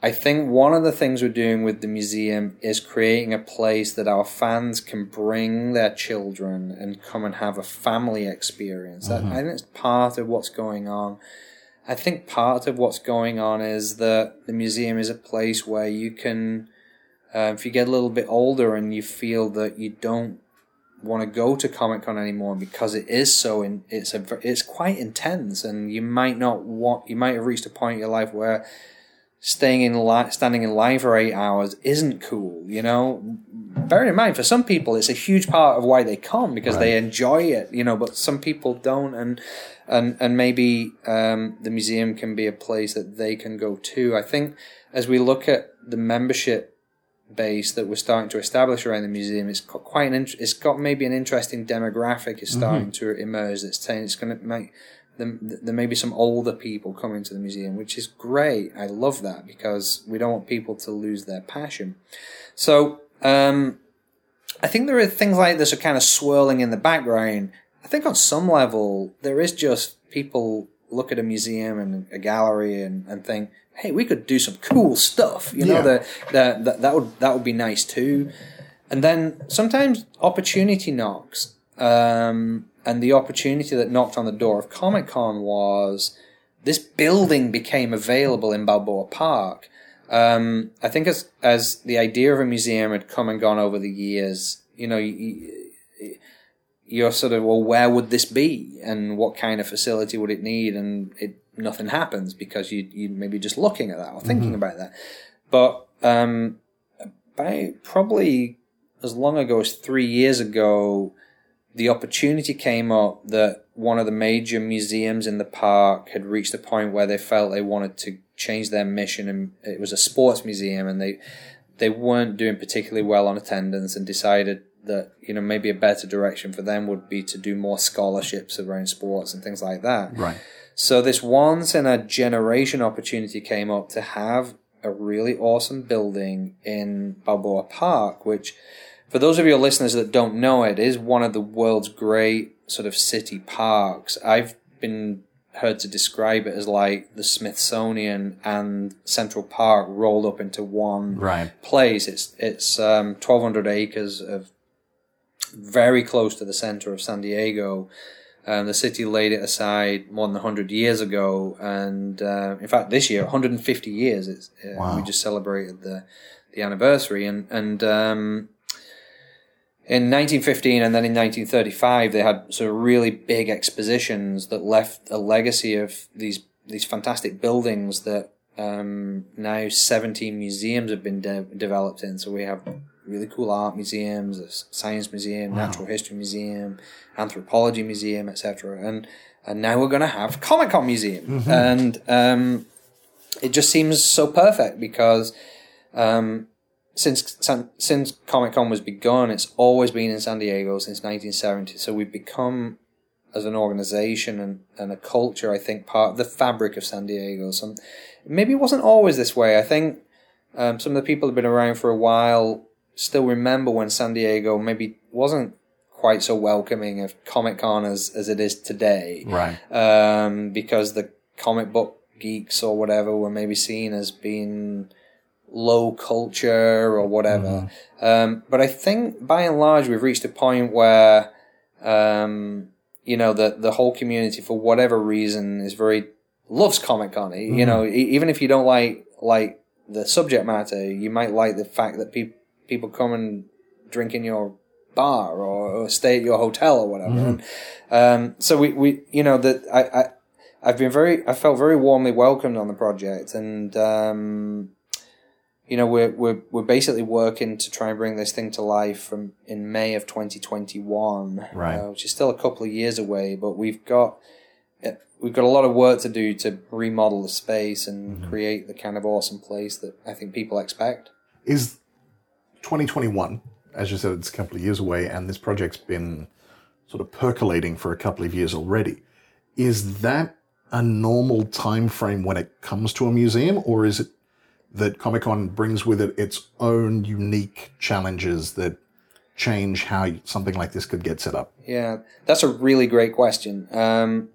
[SPEAKER 6] I think one of the things we're doing with the museum is creating a place that our fans can bring their children and come and have a family experience. That, I think it's part of what's going on. I think part of what's going on is that the museum is a place where you can, uh, if you get a little bit older and you feel that you don't want to go to Comic Con anymore because it is so in, it's a it's quite intense and you might not want you might have reached a point in your life where staying in line, standing in line for eight hours isn't cool. You know, bear in mind for some people it's a huge part of why they come because they enjoy it. You know, but some people don't, and and and maybe um, the museum can be a place that they can go to. I think as we look at the membership base that we're starting to establish around the museum, it's got quite an int- it's got maybe an interesting demographic is starting to emerge. That's saying it's going to make there, there may be some older people coming to the museum, which is great. I love that because we don't want people to lose their passion. So um, I think there are things like this are kind of swirling in the background. I think on some level there is just people look at a museum and a gallery and, and think, hey, we could do some cool stuff. You know,
[SPEAKER 4] Yeah.
[SPEAKER 6] that that that that would that would be nice too. And then sometimes opportunity knocks. Um, and the opportunity that knocked on the door of Comic Con was this building became available in Balboa Park. Um, I think as as the idea of a museum had come and gone over the years, you know, you, you're sort of well, where would this be, and what kind of facility would it need, and it nothing happens because you you maybe just looking at that or thinking about that. But um, about probably as long ago as three years ago, the opportunity came up that one of the major museums in the park had reached a point where they felt they wanted to change their mission, and it was a sports museum, and they they weren't doing particularly well on attendance, and decided that you know maybe a better direction for them would be to do more scholarships around sports and things like that.
[SPEAKER 4] Right.
[SPEAKER 6] So this once in a generation opportunity came up to have a really awesome building in Balboa Park, which for those of your listeners that don't know it, is one of the world's great sort of city parks. I've been heard to describe it as like the Smithsonian and Central Park rolled up into one
[SPEAKER 4] Right.
[SPEAKER 6] place. It's it's um, 1,200 acres of very close to the center of San Diego. Um, the city laid it aside more than 100 years ago, and uh, in fact, this year, 150 years. It's, uh,
[SPEAKER 4] Wow.
[SPEAKER 6] We just celebrated the the anniversary, and and um, in 1915 and then in 1935, they had sort of really big expositions that left a legacy of these these fantastic buildings that um, now 17 museums have been de- developed in. So we have really cool art museums, science museum, natural history museum, anthropology museum, etc. And and now we're going to have Comic Con museum, and um, it just seems so perfect because um, since since Comic Con was begun, it's always been in San Diego since 1970. So we've become, as an organization and, and a culture, I think, part of the fabric of San Diego. Some maybe it wasn't always this way. I think um, some of the people who've been around for a while still remember when San Diego maybe wasn't quite so welcoming of Comic Con as, as it is today
[SPEAKER 4] Right.
[SPEAKER 6] um, because the comic book geeks or whatever were maybe seen as being low culture or whatever. Um, but I think by and large we've reached a point where um, you know the the whole community for whatever reason is very loves Comic Con. You know, e- even if you don't like like the subject matter, you might like the fact that people people come and drink in your bar or, or stay at your hotel or whatever. And, um, so we, we you know that I, I I've been very I felt very warmly welcomed on the project and um, you know we're we're we're basically working to try and bring this thing to life from in May of 2021
[SPEAKER 4] Right.
[SPEAKER 6] uh, which is still a couple of years away but we've got uh, we've got a lot of work to do to remodel the space and create the kind of awesome place that I think people expect
[SPEAKER 4] Is 2021, as you said, it's a couple of years away, and this project's been sort of percolating for a couple of years already. Is that a normal time frame when it comes to a museum, or is it that Comic Con brings with it its own unique challenges that change how something like this could get set up?
[SPEAKER 6] Yeah, that's a really great question. Um,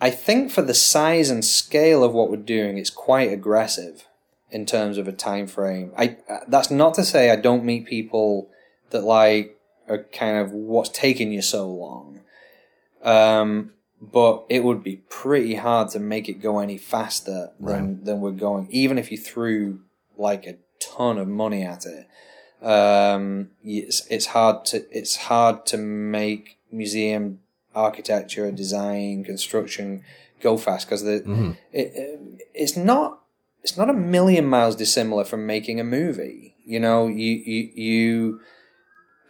[SPEAKER 6] I think for the size and scale of what we're doing, it's quite aggressive in terms of a time frame. I uh, that's not to say I don't meet people that like are kind of what's taking you so long. Um, but it would be pretty hard to make it go any faster than than we're going, even if you threw like a ton of money at it um, it's it's hard to it's hard to make museum architecture, design, construction go fast because the it, it, it's not it's not a million miles dissimilar from making a movie. You know, you you you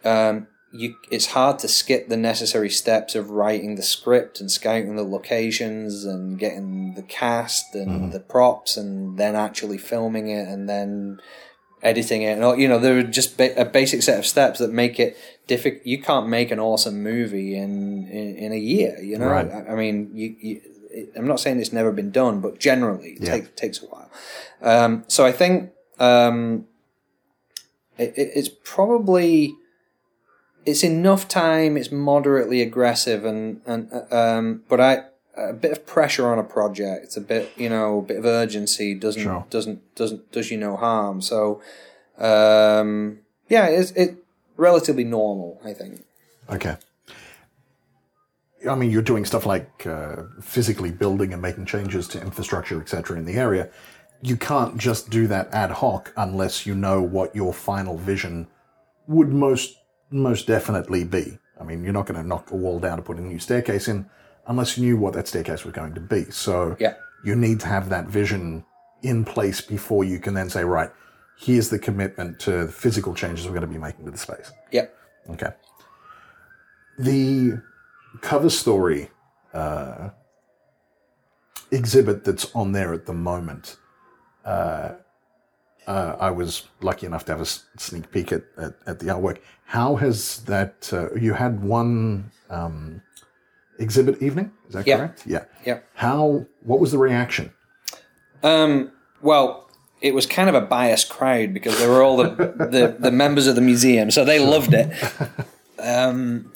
[SPEAKER 6] um, you it's hard to skip the necessary steps of writing the script and scouting the locations and getting the cast and the props and then actually filming it and then editing it and all you know there are just ba- a basic set of steps that make it difficult you can't make an awesome movie in in, in a year you know
[SPEAKER 4] Right.
[SPEAKER 6] I, I mean you, you it- I'm not saying it's never been done but generally it
[SPEAKER 4] Yeah.
[SPEAKER 6] takes takes a while um, so I think um, it, it, it's probably it's enough time. It's moderately aggressive, and and um, but I a bit of pressure on a project, a bit you know, a bit of urgency doesn't
[SPEAKER 4] Sure.
[SPEAKER 6] doesn't doesn't does you no harm. So um, yeah, it's it relatively normal, I think.
[SPEAKER 4] Okay. I mean, you're doing stuff like uh, physically building and making changes to infrastructure, etc., in the area. You can't just do that ad hoc unless you know what your final vision would most most definitely be. I mean, you're not going to knock a wall down to put a new staircase in unless you knew what that staircase was going to be. So
[SPEAKER 6] Yeah.
[SPEAKER 4] you need to have that vision in place before you can then say, right, here's the commitment to the physical changes we're going to be making to the space.
[SPEAKER 6] Yep.
[SPEAKER 4] Okay. The cover story uh, exhibit that's on there at the moment. Uh, uh, I was lucky enough to have a sneak peek at, at, at the artwork. How has that? Uh, you had one um, exhibit evening, is that
[SPEAKER 6] Yeah.
[SPEAKER 4] correct? Yeah.
[SPEAKER 6] Yep.
[SPEAKER 4] How? What was the reaction?
[SPEAKER 6] Um, well, it was kind of a biased crowd because they were all the, the, the members of the museum, so they loved it. *laughs* Um,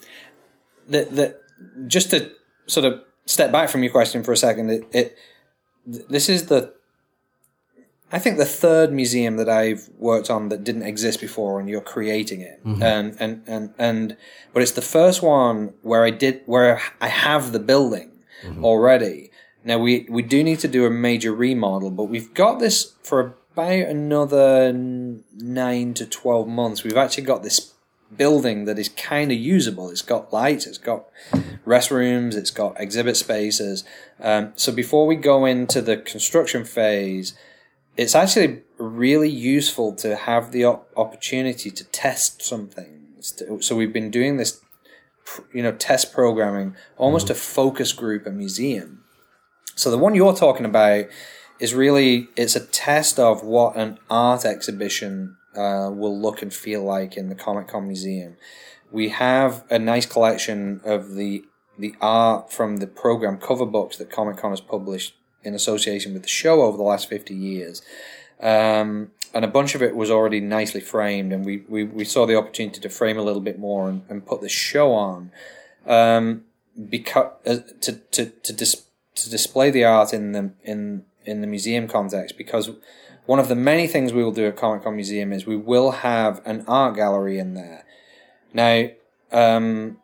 [SPEAKER 6] the, the, just to sort of step back from your question for a second, it, it this is the I think the third museum that I've worked on that didn't exist before, and you're creating it, mm-hmm. and and and and but it's the first one where I did where I have the building mm-hmm. already. Now we we do need to do a major remodel, but we've got this for about another nine to twelve months. We've actually got this building that is kind of usable. It's got lights, it's got restrooms, it's got exhibit spaces. Um, so before we go into the construction phase, it's actually really useful to have the op- opportunity to test some things. So we've been doing this, you know, test programming, almost a focus group, a museum. So the one you're talking about is really it's a test of what an art exhibition uh, will look and feel like in the Comic Con Museum. We have a nice collection of the the art from the program cover books that Comic Con has published in association with the show over the last fifty years. Um, and a bunch of it was already nicely framed, and we, we, we saw the opportunity to frame a little bit more and, and put the show on. Um, because uh, to to to dis- to display the art in the in in the museum context because one of the many things we will do at Comic Con Museum is we will have an art gallery in there. Now, um,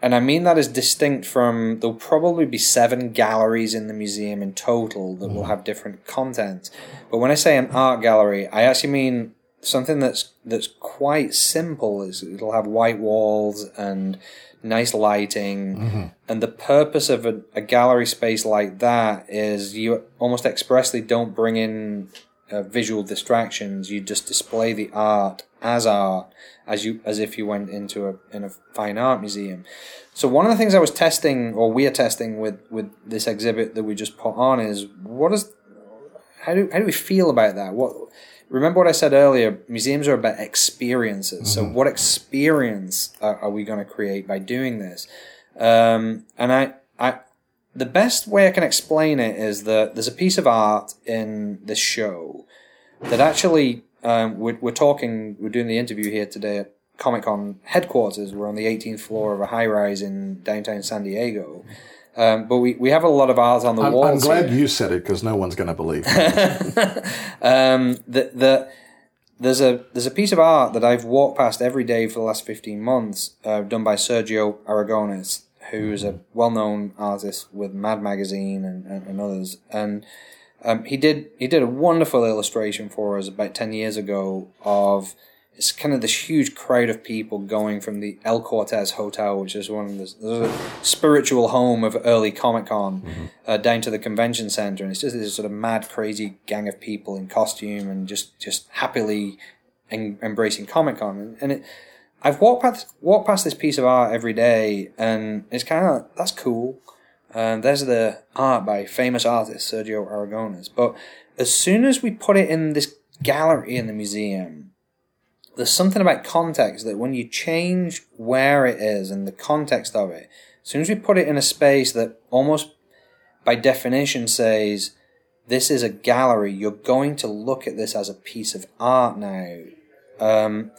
[SPEAKER 6] and I mean that as distinct from there'll probably be seven galleries in the museum in total that will have different content. But when I say an art gallery, I actually mean something that's that's quite simple. Is it'll have white walls and nice lighting, and the purpose of a, a gallery space like that is you almost expressly don't bring in uh, visual distractions. You just display the art as art, as you as if you went into a in a fine art museum. So one of the things I was testing, or we are testing with with this exhibit that we just put on, is what is how do how do we feel about that? What remember what I said earlier? Museums are about experiences. So what experience are, are we going to create by doing this? Um, and I I the best way I can explain it is that there's a piece of art in this show that actually um, we're, we're talking we're doing the interview here today at Comic Con headquarters. We're on the 18th floor of a high rise in downtown San Diego. Um, but we, we have a lot of art on the
[SPEAKER 4] I'm,
[SPEAKER 6] walls.
[SPEAKER 4] I'm glad
[SPEAKER 6] here.
[SPEAKER 4] you said it because no one's going to believe. me. *laughs*
[SPEAKER 6] um, the, the, there's a there's a piece of art that I've walked past every day for the last 15 months, uh, done by Sergio Aragones, who is a well-known artist with Mad Magazine and, and, and others. And um, he did he did a wonderful illustration for us about 10 years ago of it's kind of this huge crowd of people going from the El Cortez Hotel, which is one of the, the spiritual home of early Comic Con, uh, down to the convention center, and it's just this sort of mad, crazy gang of people in costume and just just happily en- embracing Comic Con, and, and it. I've walked past walked past this piece of art every day, and it's kind of that's cool. And there's the art by famous artist Sergio Aragones. But as soon as we put it in this gallery in the museum, there's something about context that when you change where it is and the context of it, as soon as we put it in a space that almost by definition says this is a gallery, you're going to look at this as a piece of art now. Um,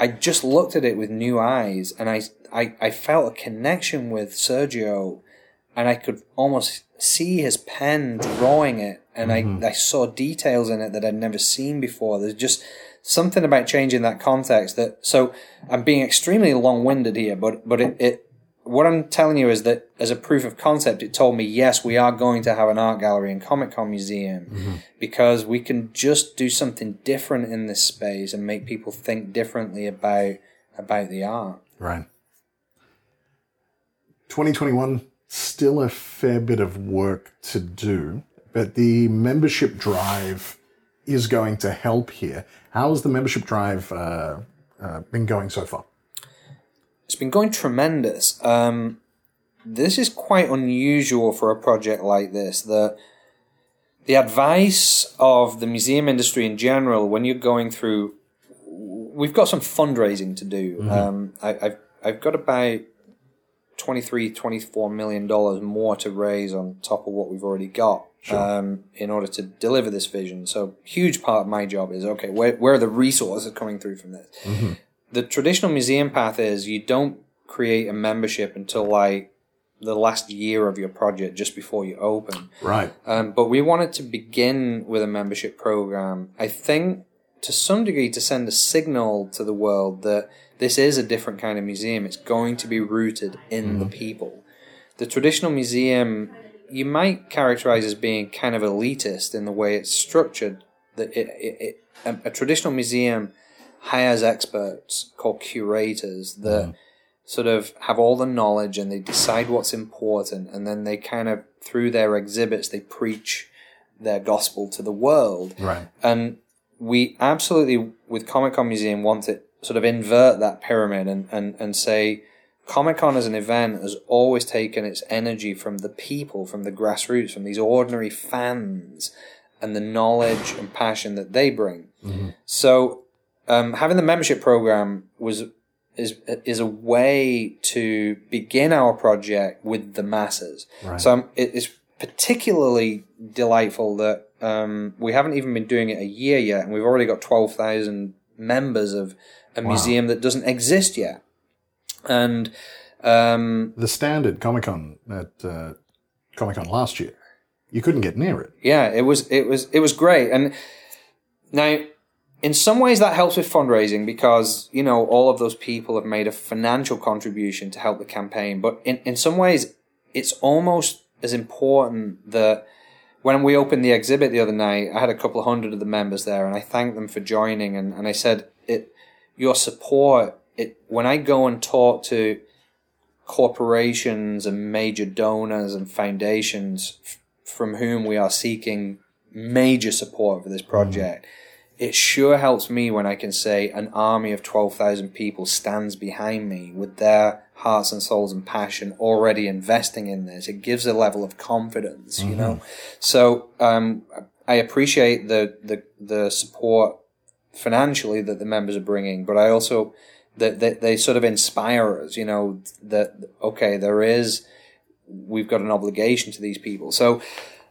[SPEAKER 6] I just looked at it with new eyes and I, I, I felt a connection with Sergio and I could almost see his pen drawing it and I, I saw details in it that I'd never seen before. There's just something about changing that context that so I'm being extremely long winded here, but but it, it what I'm telling you is that as a proof of concept, it told me yes, we are going to have an art gallery and Comic Con museum mm-hmm. because we can just do something different in this space and make people think differently about about the art.
[SPEAKER 4] right. 2021, still a fair bit of work to do, but the membership drive is going to help here. How has the membership drive uh, uh, been going so far?
[SPEAKER 6] It's been going tremendous. Um, this is quite unusual for a project like this. The the advice of the museum industry in general, when you're going through, we've got some fundraising to do. Um, I, I've I've got about 23 24 million dollars more to raise on top of what we've already got um, in order to deliver this vision so huge part of my job is okay where, where are the resources coming through from this the traditional museum path is you don't create a membership until like the last year of your project just before you open
[SPEAKER 4] Right.
[SPEAKER 6] um, but we wanted to begin with a membership program. I think to some degree to send a signal to the world that this is a different kind of museum. It's going to be rooted in the people. The traditional museum you might characterize as being kind of elitist in the way it's structured. That it, it, it a, a traditional museum hires experts called curators that mm. sort of have all the knowledge and they decide what's important and then they kind of through their exhibits they preach their gospel to the world
[SPEAKER 4] Right.
[SPEAKER 6] and we absolutely with comic con museum want to sort of invert that pyramid and, and, and say comic con as an event has always taken its energy from the people from the grassroots from these ordinary fans and the knowledge and passion that they bring so um, having the membership program was is is a way to begin our project with the masses. So um, it is particularly delightful that um, we haven't even been doing it a year yet, and we've already got twelve thousand members of a museum that doesn't exist yet. And um,
[SPEAKER 4] The standard Comic Con at uh, Comic Con last year. You couldn't get near it.
[SPEAKER 6] yeah, it was it was it was great. And now, in some ways, that helps with fundraising because you know all of those people have made a financial contribution to help the campaign. But in in some ways, it's almost as important that when we opened the exhibit the other night, I had a couple of hundred of the members there, and I thanked them for joining. And, and I said, "It, your support. It when I go and talk to corporations and major donors and foundations f- from whom we are seeking major support for this project." It sure helps me when I can say an army of 12,000 people stands behind me with their hearts and souls and passion already investing in this. It gives a level of confidence, you know. So um, I appreciate the, the the support financially that the members are bringing, but I also that they, they sort of inspire us, you know, that okay, there is we've got an obligation to these people. So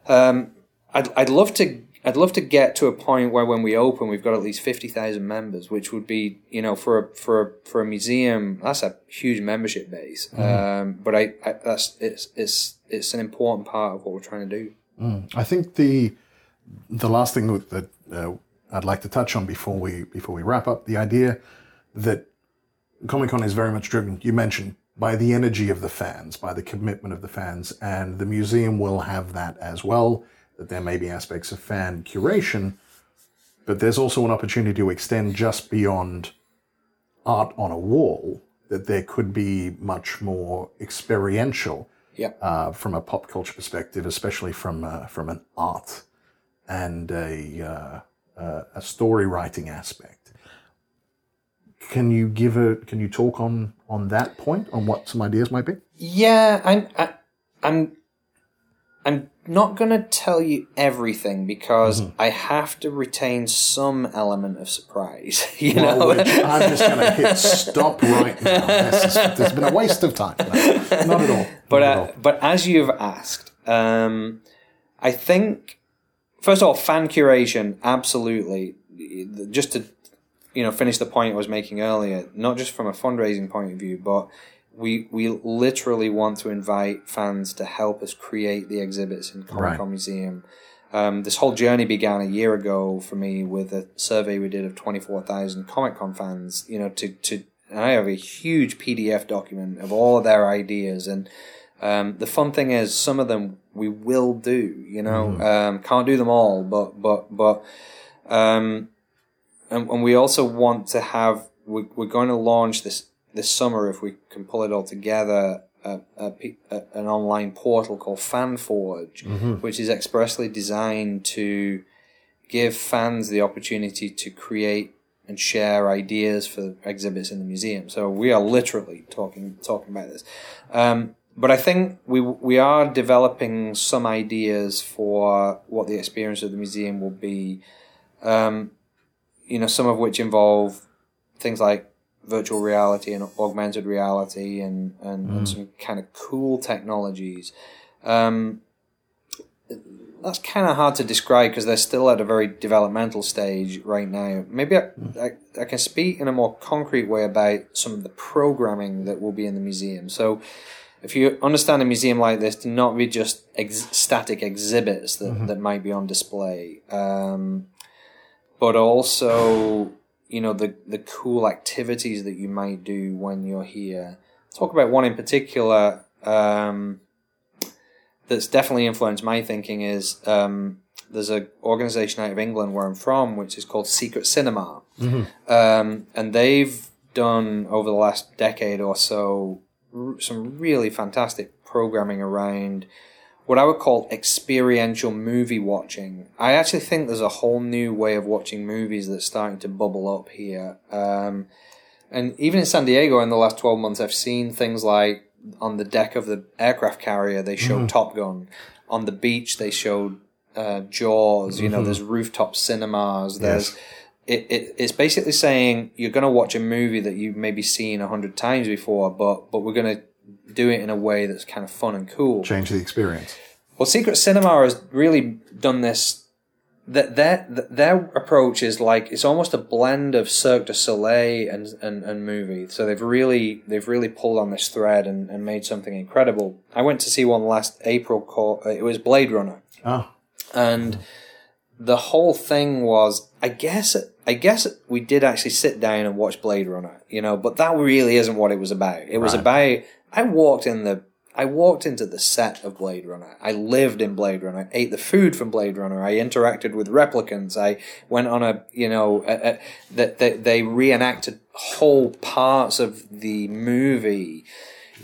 [SPEAKER 6] um, I'd I'd love to I'd love to get to a point where when we open, we've got at least fifty thousand members, which would be you know for a, for a, for a museum that's a huge membership base. Um, but I, I that's it's it's it's an important part of what we're trying to do.
[SPEAKER 4] I think the the last thing that uh, I'd like to touch on before we before we wrap up the idea that Comic Con is very much driven. You mentioned by the energy of the fans, by the commitment of the fans, and the museum will have that as well. That there may be aspects of fan curation, but there's also an opportunity to extend just beyond art on a wall. That there could be much more experiential
[SPEAKER 6] Yeah.
[SPEAKER 4] uh, from a pop culture perspective, especially from uh, from an art and a uh, uh, a story writing aspect. Can you give a Can you talk on on that point on what some ideas might be?
[SPEAKER 6] Yeah, I'm. I, I'm. I'm not going to tell you everything because
[SPEAKER 4] Mm-hmm.
[SPEAKER 6] I have to retain some element of surprise. *laughs* You
[SPEAKER 4] Well,
[SPEAKER 6] know,
[SPEAKER 4] I'm just going to hit stop right now. *laughs* This is, there's been a waste of time. No, not at all.
[SPEAKER 6] but
[SPEAKER 4] at
[SPEAKER 6] uh,
[SPEAKER 4] all.
[SPEAKER 6] but as you've asked, um, I think first of all, fan curation, absolutely. Just to you know finish the point I was making earlier, not just from a fundraising point of view, but we we literally want to invite fans to help us create the exhibits in Comic Con
[SPEAKER 4] Right.
[SPEAKER 6] Museum. Um, this whole journey began a year ago for me with a survey we did of 24,000 Comic Con fans, you know, to, to, and I have a huge PDF document of all of their ideas. And, um, the fun thing is some of them we will do, you know, um, can't do them all, but, but, but, um, and, and we also want to have, we, we're going to launch this, this summer, if we can pull it all together, a, a, a, an online portal called FanForge, which is expressly designed to give fans the opportunity to create and share ideas for exhibits in the museum. So we are literally talking talking about this. Um, but I think we we are developing some ideas for what the experience of the museum will be. Um, you know, some of which involve things like virtual reality and augmented reality and, and, and some kind of cool technologies. Um, that's kind of hard to describe because they're still at a very developmental stage right now. Maybe I, I, I can speak in a more concrete way about some of the programming that will be in the museum. So, if you understand a museum like this to not be just ex- static exhibits that, that might be on display, um, but also you know the the cool activities that you might do when you're here. Talk about one in particular um, that's definitely influenced my thinking. Is um, there's an organization out of England where I'm from, which is called Secret Cinema, um, and they've done over the last decade or so r- some really fantastic programming around what I would call experiential movie watching. I actually think there's a whole new way of watching movies that's starting to bubble up here. Um, and even in San Diego in the last 12 months, I've seen things like on the deck of the aircraft carrier, they showed Top Gun. On the beach, they showed uh, Jaws. You know, there's rooftop cinemas. There's it, it, it's basically saying you're going to watch a movie that you've maybe seen a hundred times before, but but we're going to do it in a way that's kind of fun and cool.
[SPEAKER 4] Change the experience.
[SPEAKER 6] Well, Secret Cinema has really done this that their their approach is like it's almost a blend of Cirque du Soleil and, and, and movie. So they've really they've really pulled on this thread and, and made something incredible. I went to see one last April called uh, it was Blade Runner,
[SPEAKER 4] Oh,
[SPEAKER 6] and the whole thing was I guess I guess we did actually sit down and watch Blade Runner, you know, but that really isn't what it was about. It was
[SPEAKER 4] Right.
[SPEAKER 6] about I walked in the I walked into the set of Blade Runner. I lived in Blade Runner. I ate the food from Blade Runner. I interacted with replicants. I went on a, you know, that they, they reenacted whole parts of the movie.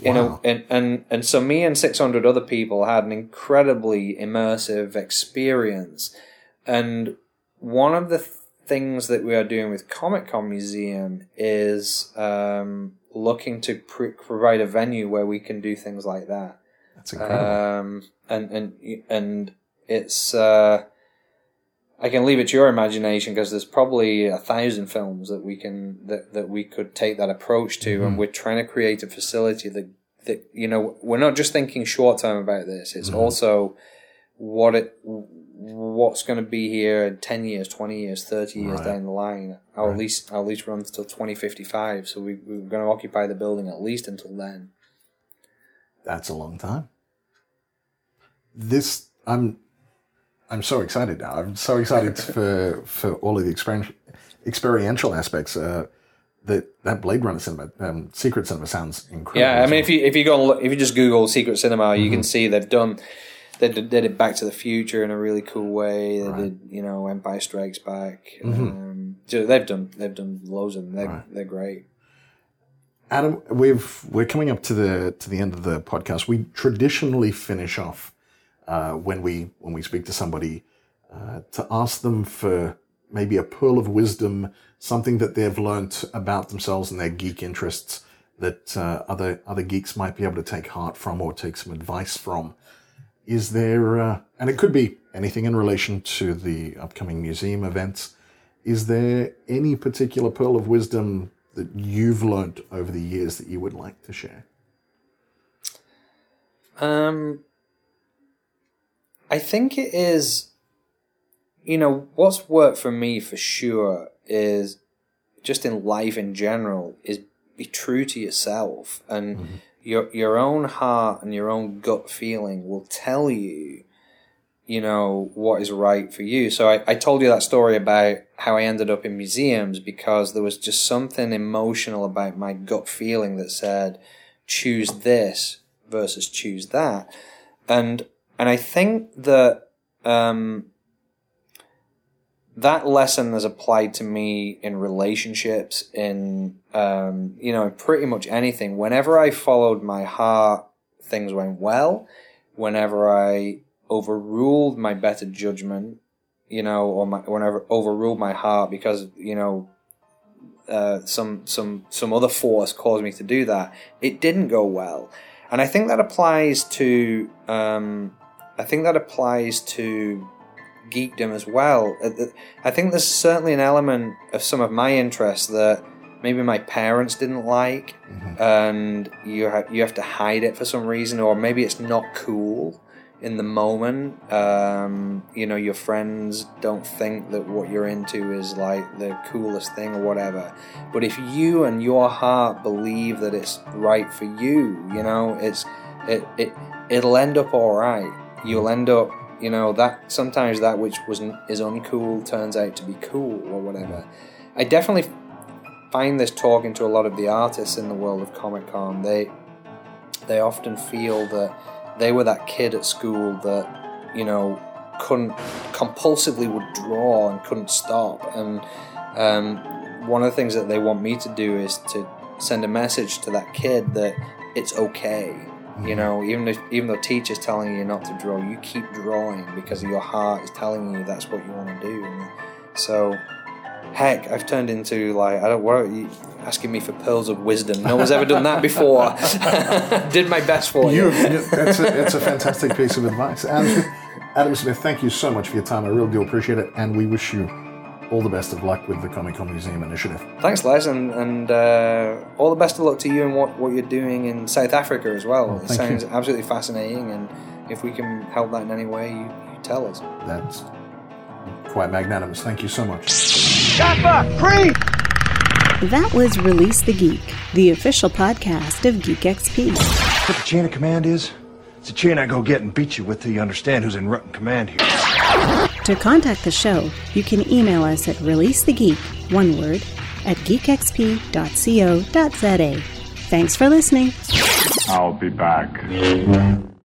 [SPEAKER 6] You know, and, and, and so me and 600 other people had an incredibly immersive experience. And one of the th- things that we are doing with Comic Con Museum is um, looking to pr- provide a venue where we can do things like that.
[SPEAKER 4] that's incredible.
[SPEAKER 6] Um, and and and it's uh, I can leave it to your imagination because there's probably a thousand films that we can that, that we could take that approach to, and we're trying to create a facility that that you know we're not just thinking short term about this. It's also what it what's going to be here in 10 years 20 years 30 years
[SPEAKER 4] Right.
[SPEAKER 6] down the line i'll at least i'll at least run until 2055 so we, we're going to occupy the building at least until then
[SPEAKER 4] That's a long time. This I'm I'm so excited now. I'm so excited *laughs* for for all of the experiential experiential aspects. Uh, that that Blade Runner cinema, um, Secret Cinema sounds incredible.
[SPEAKER 6] Yeah, I mean, if you if you go and look, if you just Google Secret Cinema, you
[SPEAKER 4] Mm-hmm.
[SPEAKER 6] can see they've done they did, did it Back to the Future in a really cool way. They
[SPEAKER 4] Right. Mm-hmm.
[SPEAKER 6] did you know Empire Strikes Back. Um, so they've done they've done loads of them. They're
[SPEAKER 4] Right.
[SPEAKER 6] they're great.
[SPEAKER 4] Adam, we've we're coming up to the to the end of the podcast. We traditionally finish off uh, when we when we speak to somebody uh, to ask them for maybe a pearl of wisdom, something that they've learnt about themselves and their geek interests that uh, other other geeks might be able to take heart from or take some advice from. Is there, uh, and it could be anything in relation to the upcoming museum events. Is there any particular pearl of wisdom that you've learnt over the years that you would like to share?
[SPEAKER 6] Um, I think it is. You know what's worked for me for sure is just in life in general is be true to yourself and your your own heart and your own gut feeling will tell you you know what is right for you. So I, I told you that story about how i ended up in museums because there was just something emotional about my gut feeling that said choose this versus choose that. And and i think that um that lesson has applied to me in relationships, in um, you know, pretty much anything. Whenever I followed my heart, things went well. Whenever I overruled my better judgment, you know, or my, whenever overruled my heart because you know uh, some some some other force caused me to do that, it didn't go well. And I think that applies to um, I think that applies to geekdom as well. Uh, I think there's certainly an element of some of my interests that maybe my parents didn't like, and you ha- you have to hide it for some reason, or maybe it's not cool in the moment. Um, you know, your friends don't think that what you're into is like the coolest thing or whatever. But if you and your heart believe that it's right for you, you know, it's it it it'll end up all right. You'll end up you know that sometimes that which wasn't is uncool turns out to be cool or whatever. I definitely find this talking to a lot of the artists in the world of Comic Con. They they often feel that they were that kid at school that you know couldn't compulsively would draw and couldn't stop. And um, one of the things that they want me to do is to send a message to that kid that it's okay. You mm-hmm. know, even if even though teachers telling you not to draw, you keep drawing because your heart is telling you that's what you want to do. And so, heck, I've turned into like I don't. What are you asking me for pearls of wisdom? No one's ever done that before. *laughs* Did my best for you.
[SPEAKER 4] You, that's, a, that's a fantastic piece of advice. Adam, Adam Smith, thank you so much for your time. I really do appreciate it, and we wish you all the best of luck with the Comic Con Museum initiative.
[SPEAKER 6] Thanks, Les, and, and uh, all the best of luck to you and what, what you're doing in South Africa as well.
[SPEAKER 4] Oh,
[SPEAKER 6] it sounds
[SPEAKER 4] you.
[SPEAKER 6] absolutely fascinating, and if we can help that in any way, you, you tell us.
[SPEAKER 4] That's Quite magnanimous. Thank you so much.
[SPEAKER 1] That was Release the Geek, the official podcast of Geek XP.
[SPEAKER 8] What the chain of command is? It's a chain I go get and beat you with till you understand who's in rotten command here.
[SPEAKER 1] To contact the show, you can email us at releasethegeek, one word, at geekxp.co.za. Thanks for listening.
[SPEAKER 9] I'll be back.